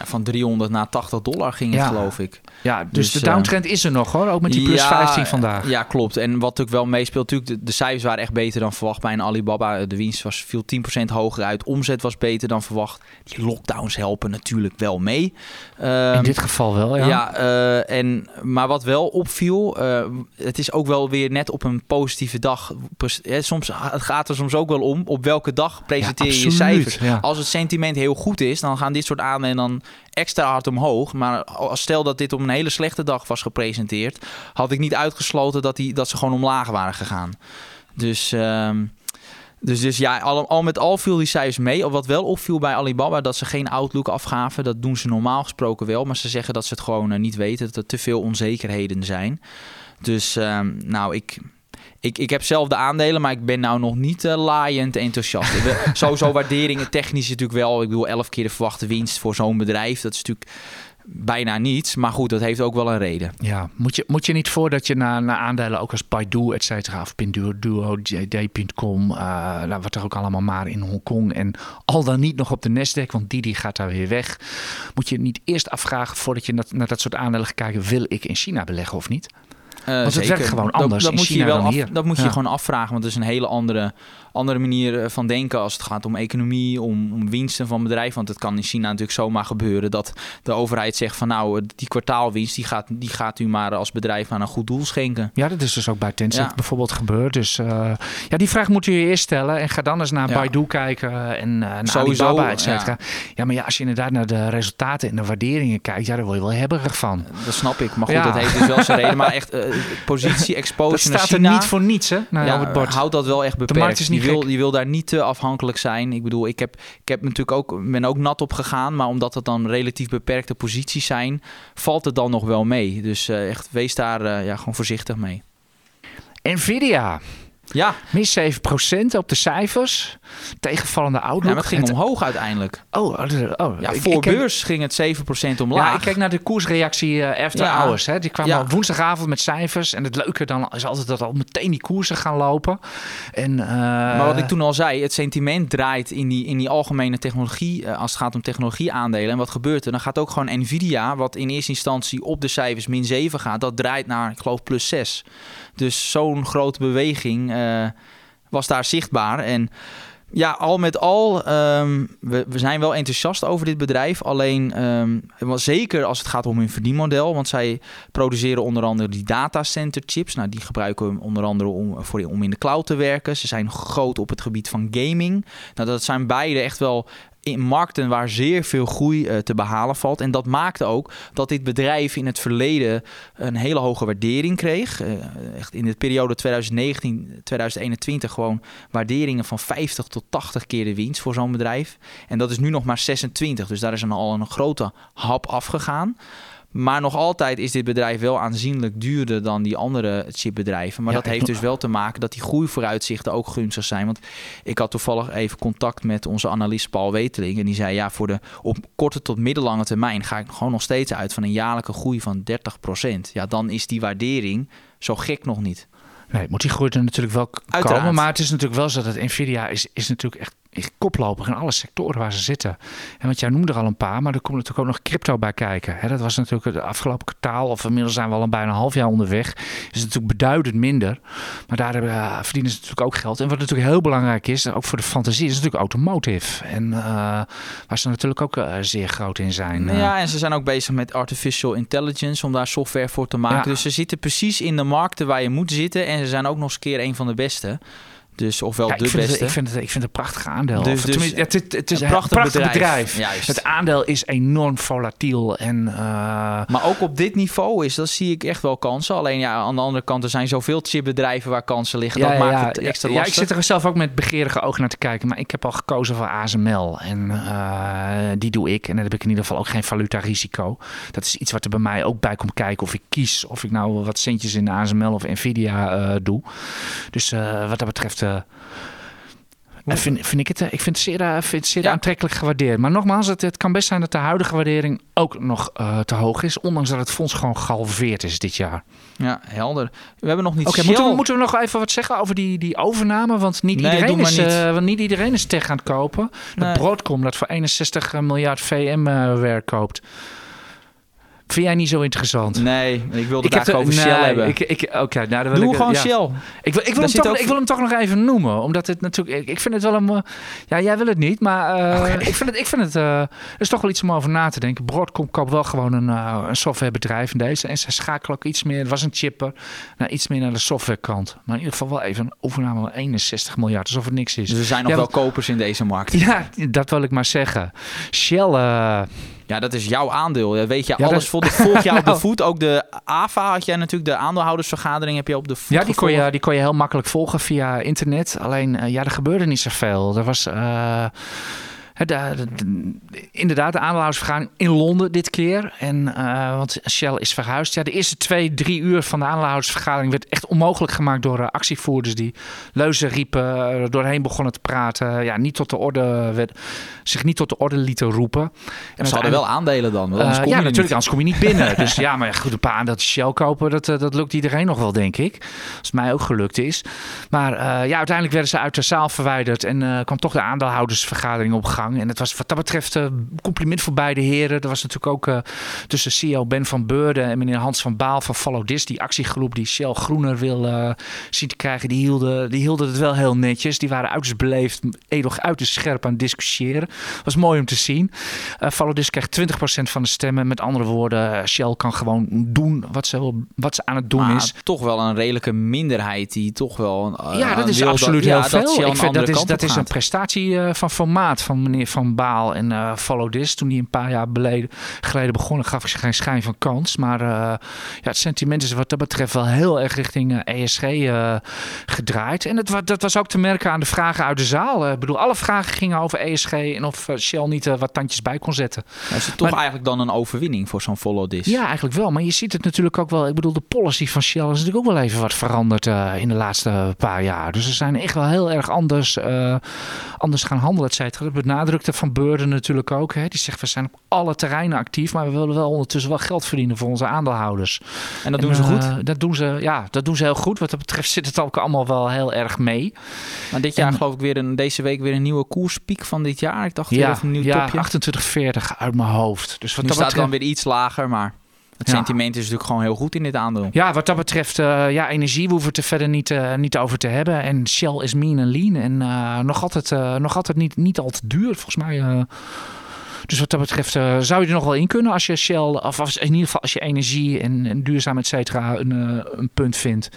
B: van 300 naar 80 dollar ging het, geloof ik.
A: Ja, dus, dus de downtrend is er nog hoor, ook met die plus
B: ja,
A: 15 vandaag.
B: Ja, klopt. En wat natuurlijk wel meespeelt, natuurlijk, de, de, cijfers waren echt beter dan verwacht bij een Alibaba. De winst was, viel 10% hoger uit. Omzet was beter dan verwacht. Die lockdowns helpen natuurlijk wel mee.
A: Um, In dit geval wel, ja.
B: ja uh, en, maar wat wel opviel, uh, het is ook wel weer net op een positieve dag. Soms, het gaat er soms ook wel om op welke dag presenteer
A: ja,
B: je je cijfers. Ja. Als het sentiment heel goed is, dan gaan dit soort aandelen dan extra hard omhoog. Maar als stel dat dit op een hele slechte dag was gepresenteerd, had ik niet uitgesloten dat, die, dat ze gewoon omlaag waren gegaan. Dus, um, dus, dus ja, al, al, met al viel die cijfers mee. Wat wel opviel bij Alibaba, dat ze geen outlook afgaven. Dat doen ze normaal gesproken wel. Maar ze zeggen dat ze het gewoon uh, niet weten. Dat er te veel onzekerheden zijn. Dus um, nou, ik, ik, ik heb zelf de aandelen, maar ik ben nou nog niet uh, laaiend enthousiast. Sowieso waarderingen technisch natuurlijk wel. Ik bedoel, elf keer de verwachte winst voor zo'n bedrijf. Dat is natuurlijk bijna niets. Maar goed, dat heeft ook wel een reden.
A: Ja, moet je, moet je niet voordat je naar, naar aandelen ook als Baidu, et cetera, of Pinduoduo, JD.com, uh, nou, wat er ook allemaal maar in Hongkong en al dan niet nog op de Nasdaq, want Didi gaat daar weer weg. Moet je niet eerst afvragen voordat je naar, naar dat soort aandelen gaat kijken, wil ik in China beleggen of niet?
B: Uh,
A: want het
B: zeker.
A: werkt gewoon anders.
B: Dat, dat moet
A: China
B: je wel
A: dan
B: af,
A: hier.
B: dat moet je
A: Ja.
B: gewoon afvragen, want het is een hele andere, andere manier van denken als het gaat om economie, om, om winsten van bedrijven. Want het kan in China natuurlijk zomaar gebeuren dat de overheid zegt van nou, die kwartaalwinst die gaat, die gaat u maar als bedrijf aan een goed doel schenken.
A: Ja, dat is dus ook bij Tencent
B: Ja.
A: bijvoorbeeld gebeurd. Dus uh, ja, die vraag moet je je eerst stellen. En ga dan eens naar
B: Ja.
A: Baidu kijken en uh, naar
B: Sowieso,
A: Alibaba, et cetera. Ja. maar ja, als je inderdaad naar de resultaten en de waarderingen kijkt, ja, daar word je wel hebberig van.
B: Dat snap ik, maar goed,
A: Ja.
B: dat heeft dus wel zijn reden. Maar echt, eh, positie, exposure
A: Dat staat er niet voor niets, hè? Nou,
B: ja,
A: het bord.
B: dat wel echt beperkt.
A: markt is niet
B: die, wil, wil daar niet te afhankelijk zijn. Ik bedoel, ik heb, ik heb natuurlijk ook, ben ook nat op gegaan. Maar omdat het dan relatief beperkte posities zijn, valt het dan nog wel mee. Dus eh, echt, wees daar eh, ja, gewoon voorzichtig mee.
A: Nvidia.
B: Ja,
A: Min 7% op de cijfers. Tegenvallende outlook.
B: ja maar het ging
A: Het-
B: omhoog uiteindelijk.
A: Oh, oh, oh,
B: Ja, voor
A: ik
B: beurs ging het 7% omlaag.
A: Ja, ik kijk naar de koersreactie eh after
B: Ja.
A: hours. Hè. Die kwamen al woensdagavond met cijfers. En het leuke dan is altijd dat al meteen die koersen gaan lopen. En, eh,
B: Maar wat ik toen al zei, het sentiment draait in die, in die algemene technologie, eh, als het gaat om technologieaandelen. En wat gebeurt er? Dan gaat ook gewoon Nvidia, wat in eerste instantie op de cijfers min 7 gaat, dat draait naar, ik geloof, plus 6. Dus zo'n grote beweging eh, was daar zichtbaar. En ja, al met al, ehm, we, we zijn wel enthousiast over dit bedrijf. Alleen, wel zeker als het gaat om hun verdienmodel. Want zij produceren onder andere die datacenter chips. Nou, die gebruiken we onder andere om, voor, om in de cloud te werken. Ze zijn groot op het gebied van gaming. Nou, dat zijn beide echt wel in markten waar zeer veel groei eh, te behalen valt. En dat maakte ook dat dit bedrijf in het verleden een hele hoge waardering kreeg. Eh, echt in de periode 2019-2021 gewoon waarderingen van 50 tot 80 keer de winst voor zo'n bedrijf. En dat is nu nog maar 26. Dus daar is een, al een grote hap afgegaan. Maar nog altijd is dit bedrijf wel aanzienlijk duurder dan die andere chipbedrijven. Maar
A: Ja,
B: dat heeft dus wel te maken dat die groeivooruitzichten ook gunstig zijn. Want ik had toevallig even contact met onze analist Paul Weteling. En die zei ja, voor de op korte tot middellange termijn ga ik gewoon nog steeds uit van een jaarlijke groei van 30%. Ja, dan is die waardering zo gek nog niet.
A: Nee, moet die groei er natuurlijk wel
B: Uiteraard.
A: komen. Maar het is natuurlijk wel zo dat Nvidia is, is natuurlijk echt koploper in alle sectoren waar ze zitten. En want jij noemde er al een paar, maar er komt natuurlijk ook nog crypto bij kijken. Dat was natuurlijk het afgelopen kwartaal, of inmiddels zijn we al een bijna een half jaar onderweg. Is het natuurlijk beduidend minder. Maar daar hebben, eh, verdienen ze natuurlijk ook geld. En wat natuurlijk heel belangrijk is, ook voor de fantasie, is natuurlijk automotive. En eh, waar ze natuurlijk ook eh, zeer groot in zijn.
B: Ja, en ze zijn ook bezig met artificial intelligence om daar software voor te maken.
A: Ja.
B: Dus ze zitten precies in de markten waar je moet zitten. En ze zijn ook nog eens een keer een van de beste. Dus ofwel
A: Ja,
B: de
A: ik, vind
B: beste.
A: het, ik, vind het, ik vind het een prachtig aandeel.
B: Dus- dus
A: het, het, het is
B: een
A: een
B: prachtig bedrijf.
A: Het aandeel is enorm volatiel. En, eh,
B: Maar ook op dit niveau is, dat zie ik echt wel kansen. Alleen ja, aan de andere kant, er zijn zoveel chipbedrijven waar kansen liggen. dat maakt het extra
A: ja,
B: lastig.
A: ik zit er zelf ook met begeerige ogen naar te kijken. Maar ik heb al gekozen voor ASML. En eh, die doe ik. En dan heb ik in ieder geval ook geen valutarisico. Dat is iets wat er bij mij ook bij komt kijken. Of ik kies of ik nou wat centjes in ASML of Nvidia eh, doe. Dus wat dat betreft... eh, eh, vind, vind ik, het, eh, ik vind het zeer, eh, vind
B: Ja.
A: aantrekkelijk gewaardeerd. Maar nogmaals, het, het kan best zijn dat de huidige waardering ook nog te hoog is. Ondanks dat het fonds gewoon gehalveerd is dit jaar.
B: Ja, helder. We hebben nog niet
A: Oké, moeten, we, moeten we nog even wat zeggen over die, die overname? Want niet,
B: Nee,
A: iedereen is,
B: niet.
A: want niet iedereen is tech aan het kopen. Dat
B: Nee.
A: Broadcom dat voor 61 miljard VM-werk koopt. Vind jij niet zo interessant?
B: Nee, ik wilde het eigenlijk over Shell hebben.
A: Ik, ik, Oké, nou, dan wil
B: Doe
A: ik,
B: gewoon
A: ja.
B: Shell.
A: Ik wil, ik, wil hem toch,
B: ook-
A: ik wil hem toch nog even noemen. Omdat het natuurlijk. Ik, vind het wel een. Ja, jij wil het niet. Maar eh, ik vind het. Ik vind het er is toch wel iets om over na te denken. Broadcom koopt wel gewoon een, eh, een softwarebedrijf in deze. En ze schakelen ook iets meer. Het was een chipper. naar iets meer naar de softwarekant. Maar in ieder geval wel even een overname van 61 miljard. Alsof het niks is.
B: Dus er zijn nog
A: Ja,
B: wel
A: want-
B: kopers in deze markt.
A: Ja, dat wil ik maar zeggen. Shell.
B: Ja, dat is jouw aandeel. Weet je,
A: Ja,
B: alles
A: dat-
B: volg je op de
A: Nou.
B: voet. Ook de AVA had jij natuurlijk, de aandeelhoudersvergadering heb je op de voet
A: Ja, die kon, je, die kon je heel makkelijk volgen via internet. Alleen, eh, ja, er gebeurde niet zoveel. Er was... eh, inderdaad, de aandeelhoudersvergadering in Londen dit keer. En, eh, want Shell is verhuisd. Ja, de eerste twee, drie uur van de aandeelhoudersvergadering werd echt onmogelijk gemaakt door eh, actievoerders die leuzen riepen, eh, doorheen begonnen te praten. Ja, niet tot de orde werd, zich niet tot de orde lieten roepen. En
B: Ze hadden wel aandelen dan. kom
A: ja,
B: je
A: natuurlijk,
B: niet.
A: anders kom je niet binnen. dus ja, maar goed, een paar aandeeltjes Shell kopen, dat, dat lukt iedereen nog wel, denk ik. Als het mij ook gelukt is. Maar ja, uiteindelijk werden ze uit de zaal verwijderd en kwam toch de aandeelhoudersvergadering op gang. En het was wat dat betreft eh, compliment voor beide heren. Er was natuurlijk ook eh, tussen CEO Ben van Beurden en meneer Hans van Baal van Follow This, die actiegroep die Shell groener wil eh, zien te krijgen, die hielden, die hielden het wel heel netjes. Die waren uiterst beleefd, edel uiterst scherp aan het discussiëren. was mooi om te zien. Uh, Follow This krijgt 20% van de stemmen. Met andere woorden, Shell kan gewoon doen wat ze, wil- wat ze aan het doen
B: Maar
A: is.
B: toch wel een redelijke minderheid die toch wel...
A: Ja, dat is absoluut heel veel.
B: Een
A: ik vind dat is, dat is een prestatie van formaat van meneer meer van Baal en uh, Follow This. Toen die een paar jaar beleden, geleden begonnen, gaf ik ze geen schijn van kans. Maar uh, ja, het sentiment is wat dat betreft wel heel erg richting ESG e gedraaid. En het, dat was ook te merken aan de vragen uit de zaal. Ik bedoel, alle vragen gingen over ESG en of Shell niet wat tandjes bij kon zetten.
B: Ja, is het toch eigenlijk dan een overwinning voor zo'n Follow This?
A: Ja, eigenlijk wel. Maar je ziet het natuurlijk ook wel. Ik bedoel, de policy van Shell is natuurlijk ook wel even wat veranderd in de laatste paar jaar. Dus ze zijn echt wel heel erg anders, anders gaan handelen, et cetera. Dat benadrukte Van Beurden natuurlijk ook. Hè. Die zegt, we zijn op alle terreinen actief, maar we willen wel ondertussen wel geld verdienen voor onze aandeelhouders.
B: En dat doen ze goed? Uh,
A: dat, doen ze, ja, dat doen ze heel goed. Wat dat betreft zit het ook allemaal wel heel erg mee.
B: Maar dit jaar geloof ik weer een, deze week weer een nieuwe koerspiek van dit jaar. Ik dacht
A: ja,
B: weer een nieuw
A: ja,
B: topje.
A: 28,40 uit mijn hoofd. Dus
B: wat nu dat staat betreft... dan weer iets lager, maar... Het sentiment is natuurlijk gewoon heel goed in dit aandeel.
A: Ja, wat dat betreft, uh, ja, energie we hoeven het er verder niet, uh, niet over te hebben. En Shell is mean en lean. En uh, nog altijd, nog altijd niet, niet al te duur. Volgens mij dus wat dat betreft uh, zou je er nog wel in kunnen als je Shell, of als, in ieder geval als je energie en, en duurzaam et cetera een, uh, een punt vindt.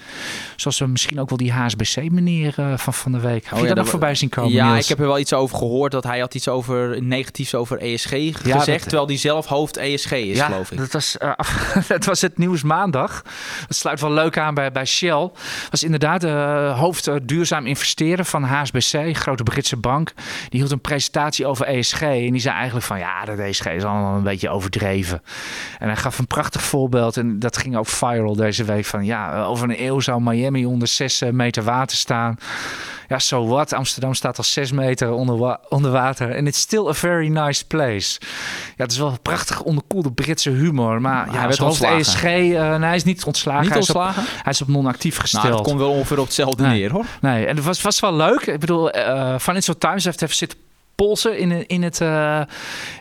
A: Zoals we misschien ook wel die HSBC meneer uh, van van de week. Heb oh, je ja, dat nog voorbij zien komen?
B: Ja,
A: Niels?
B: ik heb er wel iets over gehoord dat hij had iets over negatiefs over ESG gezegd, dat, terwijl hij zelf hoofd ESG is,
A: ja,
B: geloof ik.
A: Dat was, dat was het nieuws maandag. Dat sluit wel leuk aan bij, bij Shell. Was inderdaad de hoofd duurzaam investeren van HSBC, grote Britse bank. Die hield een presentatie over ESG en die zei eigenlijk van ja, dat ESG is allemaal een beetje overdreven. En hij gaf een prachtig voorbeeld en dat ging ook viral deze week van ja, over een eeuw zou Miami onder 6 meter water staan. Ja, zo so wat. Amsterdam staat al 6 meter onder, onder water. En it's still a very nice place. Ja, het is wel prachtig onderkoelde Britse humor. Maar ja, hij werd ontslagen. ESG, uh, nee, hij is niet ontslagen.
B: Niet
A: hij
B: ontslagen?
A: Is op, hij is op non-actief gesteld.
B: Nou, dat komt wel ongeveer op hetzelfde
A: nee.
B: neer, hoor.
A: Nee, en het was, was wel leuk. Ik bedoel, uh, Financial Times heeft even zitten polsen in, in, het, uh,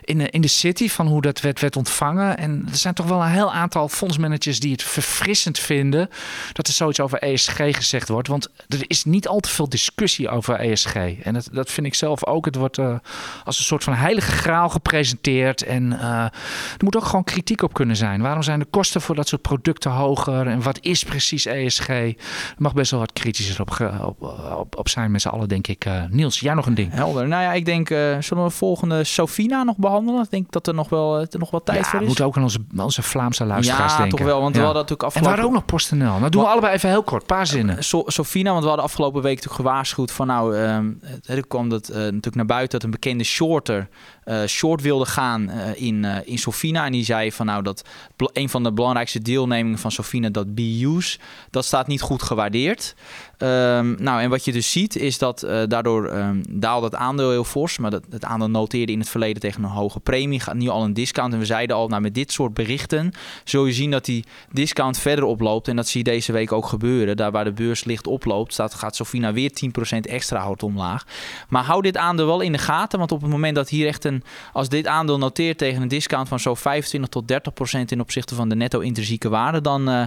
A: in, in de city van hoe dat werd, werd ontvangen. En er zijn toch wel een heel aantal fondsmanagers die het verfrissend vinden dat er zoiets over ESG gezegd wordt. Want er is niet al te veel discussie over ESG. En dat, dat vind ik zelf ook. Het wordt uh, als een soort van heilige graal gepresenteerd. En uh, er moet ook gewoon kritiek op kunnen zijn. Waarom zijn de kosten voor dat soort producten hoger? En wat is precies ESG? Er mag best wel wat kritischer op, op, op, op zijn met z'n allen, denk ik. Niels, jij nog een ding?
B: Helder. Nou ja, ik denk uh, zullen we volgende Sofina nog behandelen? Ik denk dat er nog wel, er nog wel tijd
A: ja,
B: voor is.
A: moet ook aan onze, onze Vlaamse luisteraars
B: ja,
A: denken.
B: toch wel, want
A: ja.
B: we hadden natuurlijk afgelopen...
A: En waar ook nog PostNL. Nou doen we allebei even heel kort, paar zinnen.
B: So Sofina, want we hadden afgelopen week natuurlijk gewaarschuwd van nou, um, er kwam dat uh, natuurlijk naar buiten dat een bekende shorter uh, short wilde gaan uh, in, in Sofina. En die zei van nou dat een van de belangrijkste deelnemingen van Sofina, dat BU's, dat staat niet goed gewaardeerd. Um, nou, en wat je dus ziet is dat daardoor um, daalde het aandeel heel fors. Maar dat, het aandeel noteerde in het verleden tegen een hoge premie. Gaat nu al een discount. En we zeiden al, nou met dit soort berichten zul je zien dat die discount verder oploopt. En dat zie je deze week ook gebeuren. Daar waar de beurs licht oploopt, staat, gaat Sofina weer 10% extra hard omlaag. Maar hou dit aandeel wel in de gaten. Want op het moment dat hier echt een als dit aandeel noteert tegen een discount van zo'n 25 tot 30 procent in opzichte van de netto intrinsieke waarde, dan uh,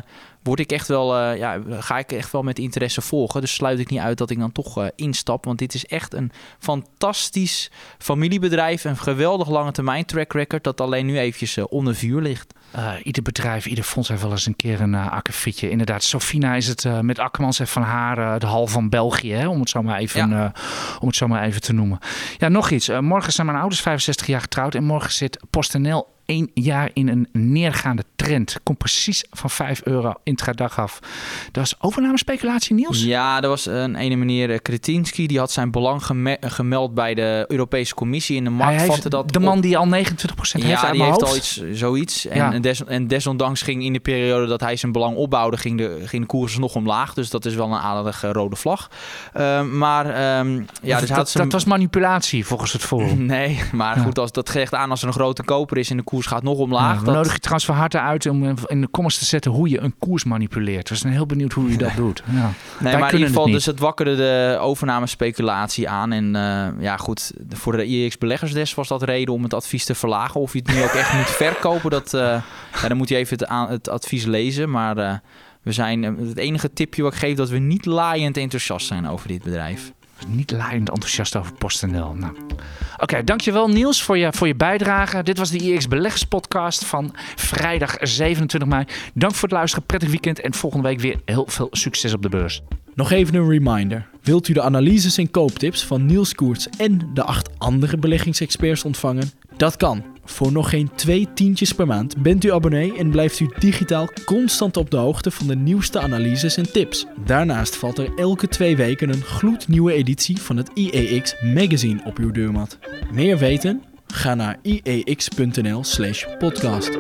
B: word ik echt wel, uh, ja, ga ik echt wel met interesse volgen. Dus sluit ik niet uit dat ik dan toch uh, instap. Want dit is echt een fantastisch familiebedrijf. Een geweldig lange termijn track record dat alleen nu eventjes onder vuur ligt.
A: Ieder bedrijf, ieder fonds heeft wel eens een keer een uh, akkefietje. Inderdaad, Sofina is het met Akkermans en van haar de hal van België, hè, om, het zo maar even, ja. om het zo maar even te noemen. Ja, nog iets. morgen zijn mijn ouders 65 jaar getrouwd en morgen zit PostNL één jaar in een neergaande trend. Komt precies van 5 euro intradag af. Dat was overname speculatie, Niels?
B: Ja, er was een ene meneer Kretinski. Die had zijn belang geme gemeld bij de Europese Commissie. In de markt vatte dat
A: De man
B: op...
A: die al 29% heeft
B: ja, die
A: heeft
B: al iets, zoiets. En,
A: Ja.
B: en, des, en desondanks ging in de periode dat hij zijn belang opbouwde... ging de, ging de koers nog omlaag. Dus dat is wel een aardige rode vlag. Uh, maar um, ja, dus
A: dat,
B: zijn...
A: dat was manipulatie volgens het forum.
B: Nee, maar
A: Ja.
B: goed, als dat geeft aan als er een grote koper is... en de koers gaat nog omlaag...
A: Ja, we
B: dat...
A: nodigen je trouwens van harte uit om in de comments te zetten hoe je een koers manipuleert. We zijn heel benieuwd hoe je dat doet. Ja.
B: Nee,
A: Wij
B: maar in ieder geval,
A: het
B: dus het wakkerde de overnamespeculatie aan. En uh, ja, goed, voor de IEX beleggersdesk was dat reden om het advies te verlagen. Of je het nu ook echt moet verkopen, dat, uh, ja, dan moet je even het, aan, het advies lezen. Maar uh, we zijn, het enige tipje wat ik geef, dat we niet laaiend enthousiast zijn over dit bedrijf.
A: Niet laaiend enthousiast over PostNL. Nou. Oké, dankjewel Niels voor je, voor je bijdrage. Dit was de IX Beleggerspodcast van vrijdag 27 mei. Dank voor het luisteren, prettig weekend en volgende week weer heel veel succes op de beurs.
C: Nog even een reminder. Wilt u de analyses en kooptips van Niels Koerts en de acht andere beleggingsexperts ontvangen? Dat kan. Voor nog geen twee tientjes per maand bent u abonnee en blijft u digitaal constant op de hoogte van de nieuwste analyses en tips. Daarnaast valt er elke twee weken een gloednieuwe editie van het IEX magazine op uw deurmat. Meer weten? Ga naar iex.nl/podcast.